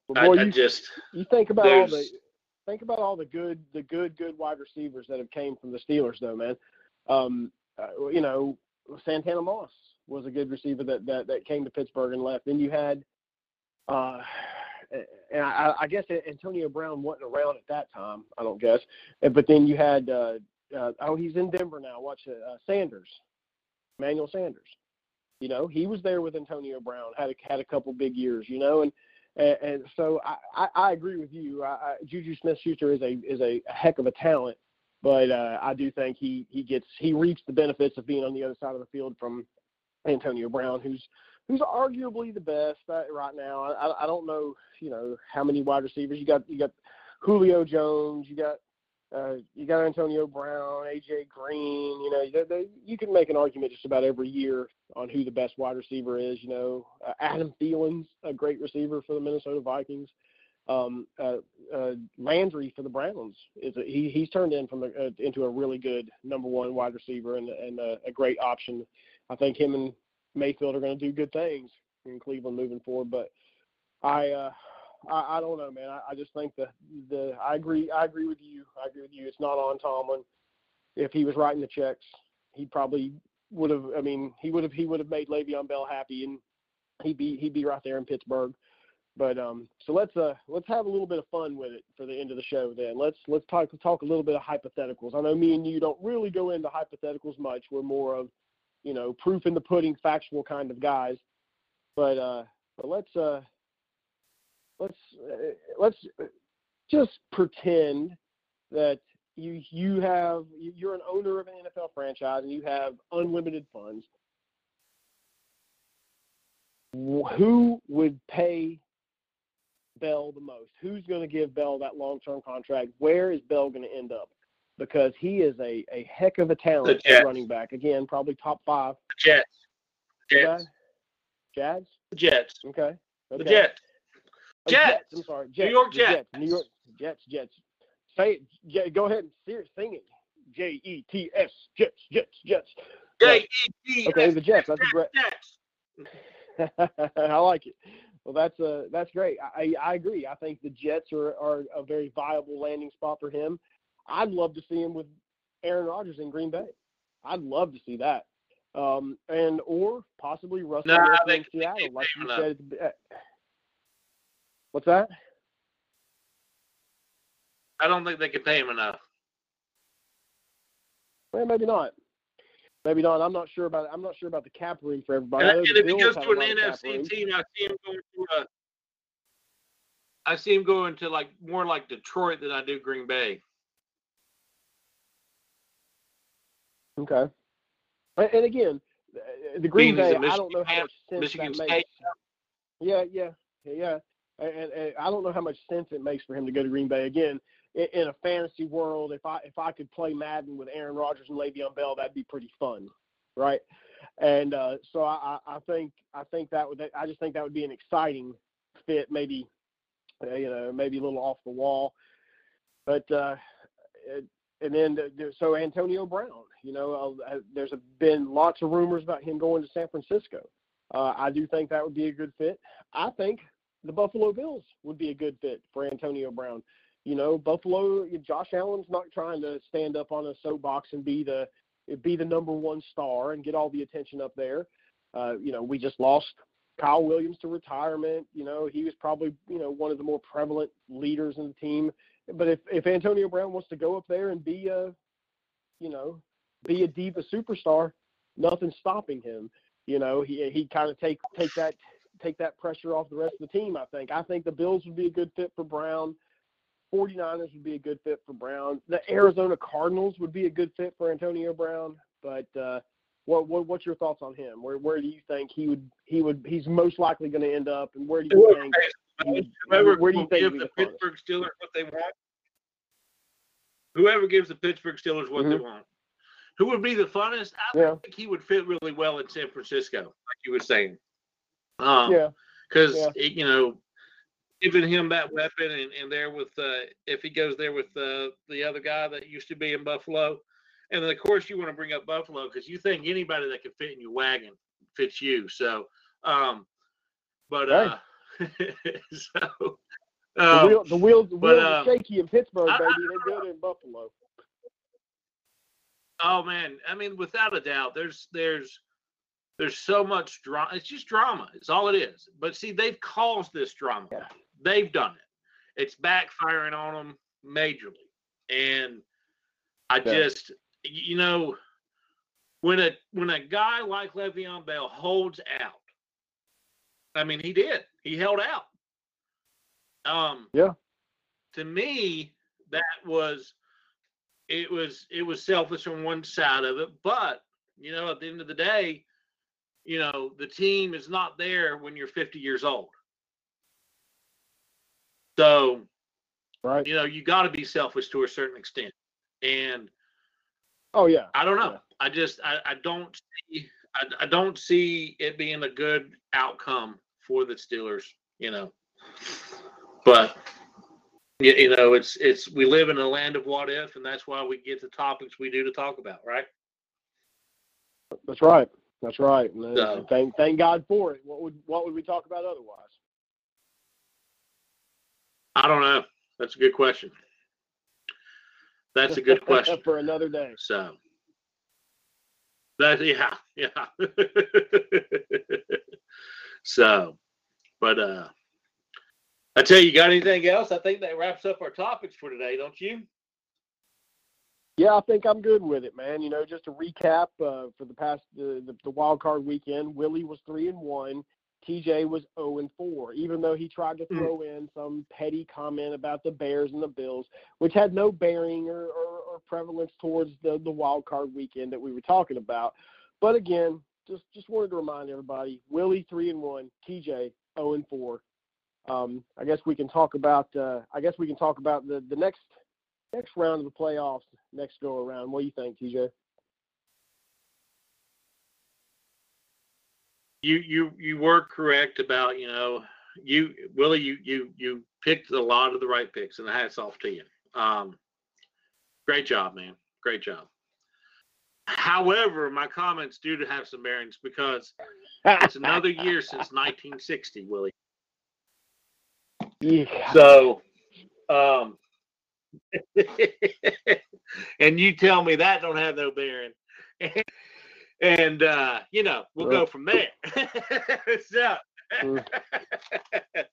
[SPEAKER 3] But
[SPEAKER 2] I,
[SPEAKER 3] boy,
[SPEAKER 2] I
[SPEAKER 3] you,
[SPEAKER 2] just
[SPEAKER 3] you think about all the think about all the good the good good wide receivers that have came from the Steelers though, man. Um, uh, you know, Santana Moss was a good receiver that that, that came to Pittsburgh and left. Then you had uh and I, I guess Antonio Brown wasn't around at that time, I don't guess. Uh, But then you had uh, uh oh he's in Denver now. Watch uh, Sanders, Emmanuel Sanders. You know, he was there with Antonio Brown, had a, had a couple big years, you know, and and, and so I, I, I agree with you. I, I, Juju Smith-Schuster is a is a heck of a talent, but uh, I do think he he gets he reaps the benefits of being on the other side of the field from Antonio Brown, who's who's arguably the best uh, right now. I, I don't know, you know, how many wide receivers you got. You got Julio Jones, you got uh, you got Antonio Brown, AJ Green. You know, they, they, you can make an argument just about every year on who the best wide receiver is. You know, uh, Adam Thielen's a great receiver for the Minnesota Vikings. Um, uh, uh, Landry for the Browns is a, he he's turned in from a, uh, into a really good number one wide receiver and and a, a great option. I think him and Mayfield are going to do good things in Cleveland moving forward. But I uh, I, I don't know, man. I, I just think the the I agree I agree with you. I agree with you. It's not on Tomlin. If he was writing the checks, he probably would have. I mean, he would have he would have made Le'Veon Bell happy, and he'd be he'd be right there in Pittsburgh. But um, so let's uh let's have a little bit of fun with it for the end of the show. Then let's let's talk talk a little bit of hypotheticals. I know me and you don't really go into hypotheticals much. We're more of you know proof in the pudding, factual kind of guys. But uh, but let's uh let's uh, let's just pretend that you you have you're an owner of an NFL franchise and you have unlimited funds. Who would pay Bell the most? Who's going to give Bell that long-term contract? Where is Bell going to end up? Because he is a, a heck of a talent
[SPEAKER 2] Jets.
[SPEAKER 3] running back. Again, probably top five.
[SPEAKER 2] Jets,
[SPEAKER 3] Okay?
[SPEAKER 2] Jets,
[SPEAKER 3] Jags.
[SPEAKER 2] Jets,
[SPEAKER 3] Okay.
[SPEAKER 2] the. Jets.
[SPEAKER 3] Oh,
[SPEAKER 2] Jets.
[SPEAKER 3] I'm sorry. Jets.
[SPEAKER 2] New York
[SPEAKER 3] the
[SPEAKER 2] Jets.
[SPEAKER 3] New York Jets. Jets. Say it. Yeah, go ahead and ser- sing it. J E T S. Jets. Jets. Jets.
[SPEAKER 2] J E T
[SPEAKER 3] Okay, the Jets. That's a great.
[SPEAKER 2] Jets.
[SPEAKER 3] I like it. Well, that's uh, that's great. I, I agree. I think the Jets are, are a very viable landing spot for him. I'd love to see him with Aaron Rodgers in Green Bay. I'd love to see that. Um, and or possibly Russell
[SPEAKER 2] Nah,
[SPEAKER 3] Wilson in Seattle, like you said. at What's that?
[SPEAKER 2] I don't think they can pay him enough.
[SPEAKER 3] Well, maybe not. Maybe not. I'm not sure about. I'm not sure about the cap room for everybody.
[SPEAKER 2] And, and if he goes to an
[SPEAKER 3] lot of cap room.
[SPEAKER 2] NFC team, I see him going to a. I see him going to like more like Detroit than I do Green Bay.
[SPEAKER 3] Okay. And, and again, uh, the Green Bay. I don't know how
[SPEAKER 2] Michigan
[SPEAKER 3] much sense
[SPEAKER 2] Michigan
[SPEAKER 3] that
[SPEAKER 2] State.
[SPEAKER 3] makes. Yeah, yeah, yeah. And, and I don't know how much sense it makes for him to go to Green Bay again. In, in a fantasy world, if I if I could play Madden with Aaron Rodgers and Le'Veon Bell, that'd be pretty fun, right? And uh, so I, I think I think that would I just think that would be an exciting fit, maybe uh, you know maybe a little off the wall, but uh, and then the, the, so Antonio Brown, you know, uh, there's a, been lots of rumors about him going to San Francisco. Uh, I do think that would be a good fit. I think the Buffalo Bills would be a good fit for Antonio Brown. You know, Buffalo, Josh Allen's not trying to stand up on a soapbox and be the be the number one star and get all the attention up there. Uh, you know, we just lost Kyle Williams to retirement. You know, he was probably you know one of the more prevalent leaders in the team. But if if Antonio Brown wants to go up there and be a, you know, be a diva superstar, nothing's stopping him. You know, he he kind of take take that take that pressure off the rest of the team. I think. I think the Bills would be a good fit for Brown. 49ers would be a good fit for Brown. The Arizona Cardinals would be a good fit for Antonio Brown. but uh, what, what what's your thoughts on him? Where where do you think he would he would he's most likely going to end up, and where do you think?
[SPEAKER 2] Whoever
[SPEAKER 3] where do you think
[SPEAKER 2] give the? Pittsburgh Steelers what they want, whoever gives the Pittsburgh Steelers what they
[SPEAKER 3] Mhm.
[SPEAKER 2] want, who would be the funnest? I
[SPEAKER 3] Yeah,
[SPEAKER 2] think he would fit really well in San Francisco, like you were saying. Um,
[SPEAKER 3] yeah,
[SPEAKER 2] because
[SPEAKER 3] Yeah.
[SPEAKER 2] you know, giving him that weapon and, and there with uh, if he goes there with uh, the other guy that used to be in Buffalo, and then of course you want to bring up Buffalo because you think anybody that can fit in your wagon fits you. So, um, but uh, so.
[SPEAKER 3] the,
[SPEAKER 2] Um,
[SPEAKER 3] wheel, the wheels the wheels
[SPEAKER 2] uh,
[SPEAKER 3] are shaky in Pittsburgh, baby. They're good in Buffalo.
[SPEAKER 2] Oh man, I mean, without a doubt, there's there's there's so much drama. It's just drama. It's all it is. But see, they've caused this drama.
[SPEAKER 3] Yeah.
[SPEAKER 2] They've done it. It's backfiring on them majorly. And I
[SPEAKER 3] Yeah.
[SPEAKER 2] just, you know, when a when a guy like Le'Veon Bell holds out, I mean, he did. He held out. Um.
[SPEAKER 3] Yeah.
[SPEAKER 2] To me, that was it was it was selfish on one side of it, but you know, at the end of the day, you know, the team is not there when you're 50 years old. So,
[SPEAKER 3] Right.
[SPEAKER 2] you know, you got to be selfish to a certain extent. And
[SPEAKER 3] Oh yeah.
[SPEAKER 2] I don't know.
[SPEAKER 3] Yeah.
[SPEAKER 2] I just I, I don't see I, I don't see it being a good outcome for the Steelers, you know. But you, you know, it's it's we live in a land of what if, and that's why we get the topics we do to talk about, right?
[SPEAKER 3] That's right. That's right.
[SPEAKER 2] So-
[SPEAKER 3] thank thank God for it. What would what would we talk about otherwise?
[SPEAKER 2] I don't know. That's a good question. That's a good question.
[SPEAKER 3] for another day.
[SPEAKER 2] So that yeah, yeah. so but uh I tell you, you got anything else? I think that wraps up our topics for today, don't you?
[SPEAKER 3] Yeah, I think I'm good with it, man. You know, just to recap uh, for the past the, the the wild card weekend, Willie was three and one. TJ was 0 and 4, even though he tried to
[SPEAKER 2] Mm.
[SPEAKER 3] throw in some petty comment about the Bears and the Bills, which had no bearing or, or, or prevalence towards the, the wild card weekend that we were talking about. But again, just just wanted to remind everybody, Willie three and one, TJ 0 and 4. Um, I guess we can talk about uh, I guess we can talk about the, the next next round of the playoffs next go around. What do you think, TJ?
[SPEAKER 2] You you you were correct about, you know, you Willie, you you you picked a lot of the right picks and the hats off to you. Um great job, man. Great job. However, my comments do to have some bearings because it's another year since 1960, Willie.
[SPEAKER 3] yeah.
[SPEAKER 2] So, um, and you tell me that don't have no bearing, and uh, you know we'll go from there. so,
[SPEAKER 3] Mm.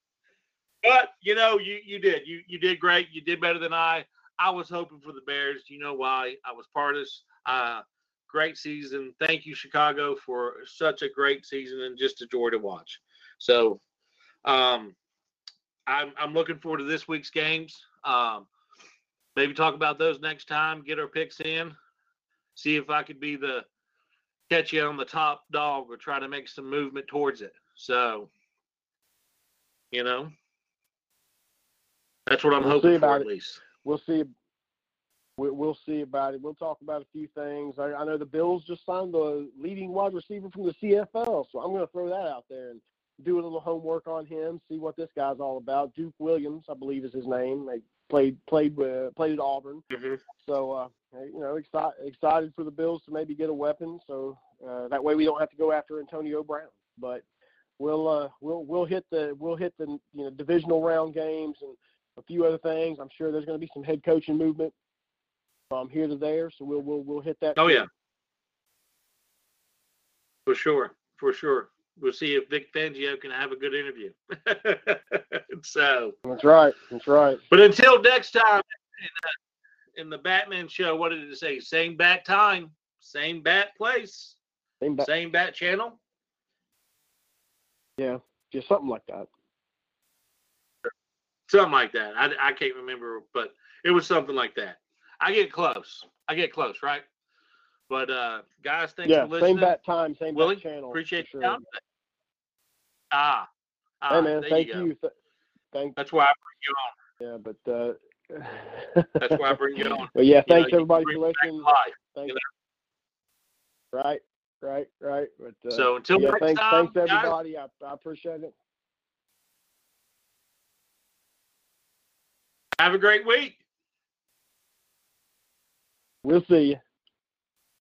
[SPEAKER 2] but you know you you did you you did great. You did better than I. I was hoping for the Bears. You know why? I was part of this. Uh, great season. Thank you, Chicago, for such a great season and just a joy to watch. So, um, I'm I'm looking forward to this week's games. Um, maybe talk about those next time. Get our picks in. See if I could be the catch you on the top dog or try to make some movement towards it. So, you know, that's what I'm
[SPEAKER 3] We'll
[SPEAKER 2] hoping for
[SPEAKER 3] about
[SPEAKER 2] at
[SPEAKER 3] it.
[SPEAKER 2] least.
[SPEAKER 3] we'll see. we- We'll see about it. We'll talk about a few things. I, I know the Bills just signed the leading wide receiver from the CFL, so I'm going to throw that out there and do a little homework on him, see what this guy's all about. Duke Williams, I believe, is his name. They played played with, played at Auburn,
[SPEAKER 2] hmm
[SPEAKER 3] so uh, you know, excited excited for the Bills to maybe get a weapon, so uh, that way we don't have to go after Antonio Brown. But we'll uh, we'll we'll hit the we'll hit the you know divisional round games and a few other things. I'm sure there's going to be some head coaching movement from here to there, so we'll we'll we'll hit that.
[SPEAKER 2] Oh
[SPEAKER 3] too.
[SPEAKER 2] yeah, for sure, for sure. We'll see if Vic Fangio can have a good interview. so,
[SPEAKER 3] that's right. That's right.
[SPEAKER 2] but until next time in the, in the Batman show, what did it say? Same bat time, same bat place,
[SPEAKER 3] Same back.
[SPEAKER 2] same bat channel.
[SPEAKER 3] Yeah, just something like that.
[SPEAKER 2] something like that. I, I can't remember, but it was something like that. I get close. I get close, right? But uh, guys, thanks
[SPEAKER 3] yeah,
[SPEAKER 2] for listening.
[SPEAKER 3] same bat time, same
[SPEAKER 2] Willie,
[SPEAKER 3] bat channel.
[SPEAKER 2] Appreciate you
[SPEAKER 3] sure.
[SPEAKER 2] Ah, ah,
[SPEAKER 3] Hey man, thank
[SPEAKER 2] you
[SPEAKER 3] you. Th- Thank
[SPEAKER 2] That's why I bring you on.
[SPEAKER 3] yeah, but uh,
[SPEAKER 2] That's why I bring you on.
[SPEAKER 3] But yeah,
[SPEAKER 2] You know,
[SPEAKER 3] thanks everybody for listening. Thanks.
[SPEAKER 2] you
[SPEAKER 3] Right, right, right. But uh,
[SPEAKER 2] So until
[SPEAKER 3] yeah,
[SPEAKER 2] next
[SPEAKER 3] thanks,
[SPEAKER 2] time,
[SPEAKER 3] thanks everybody. I, I appreciate it.
[SPEAKER 2] Have a great week.
[SPEAKER 3] We'll see you.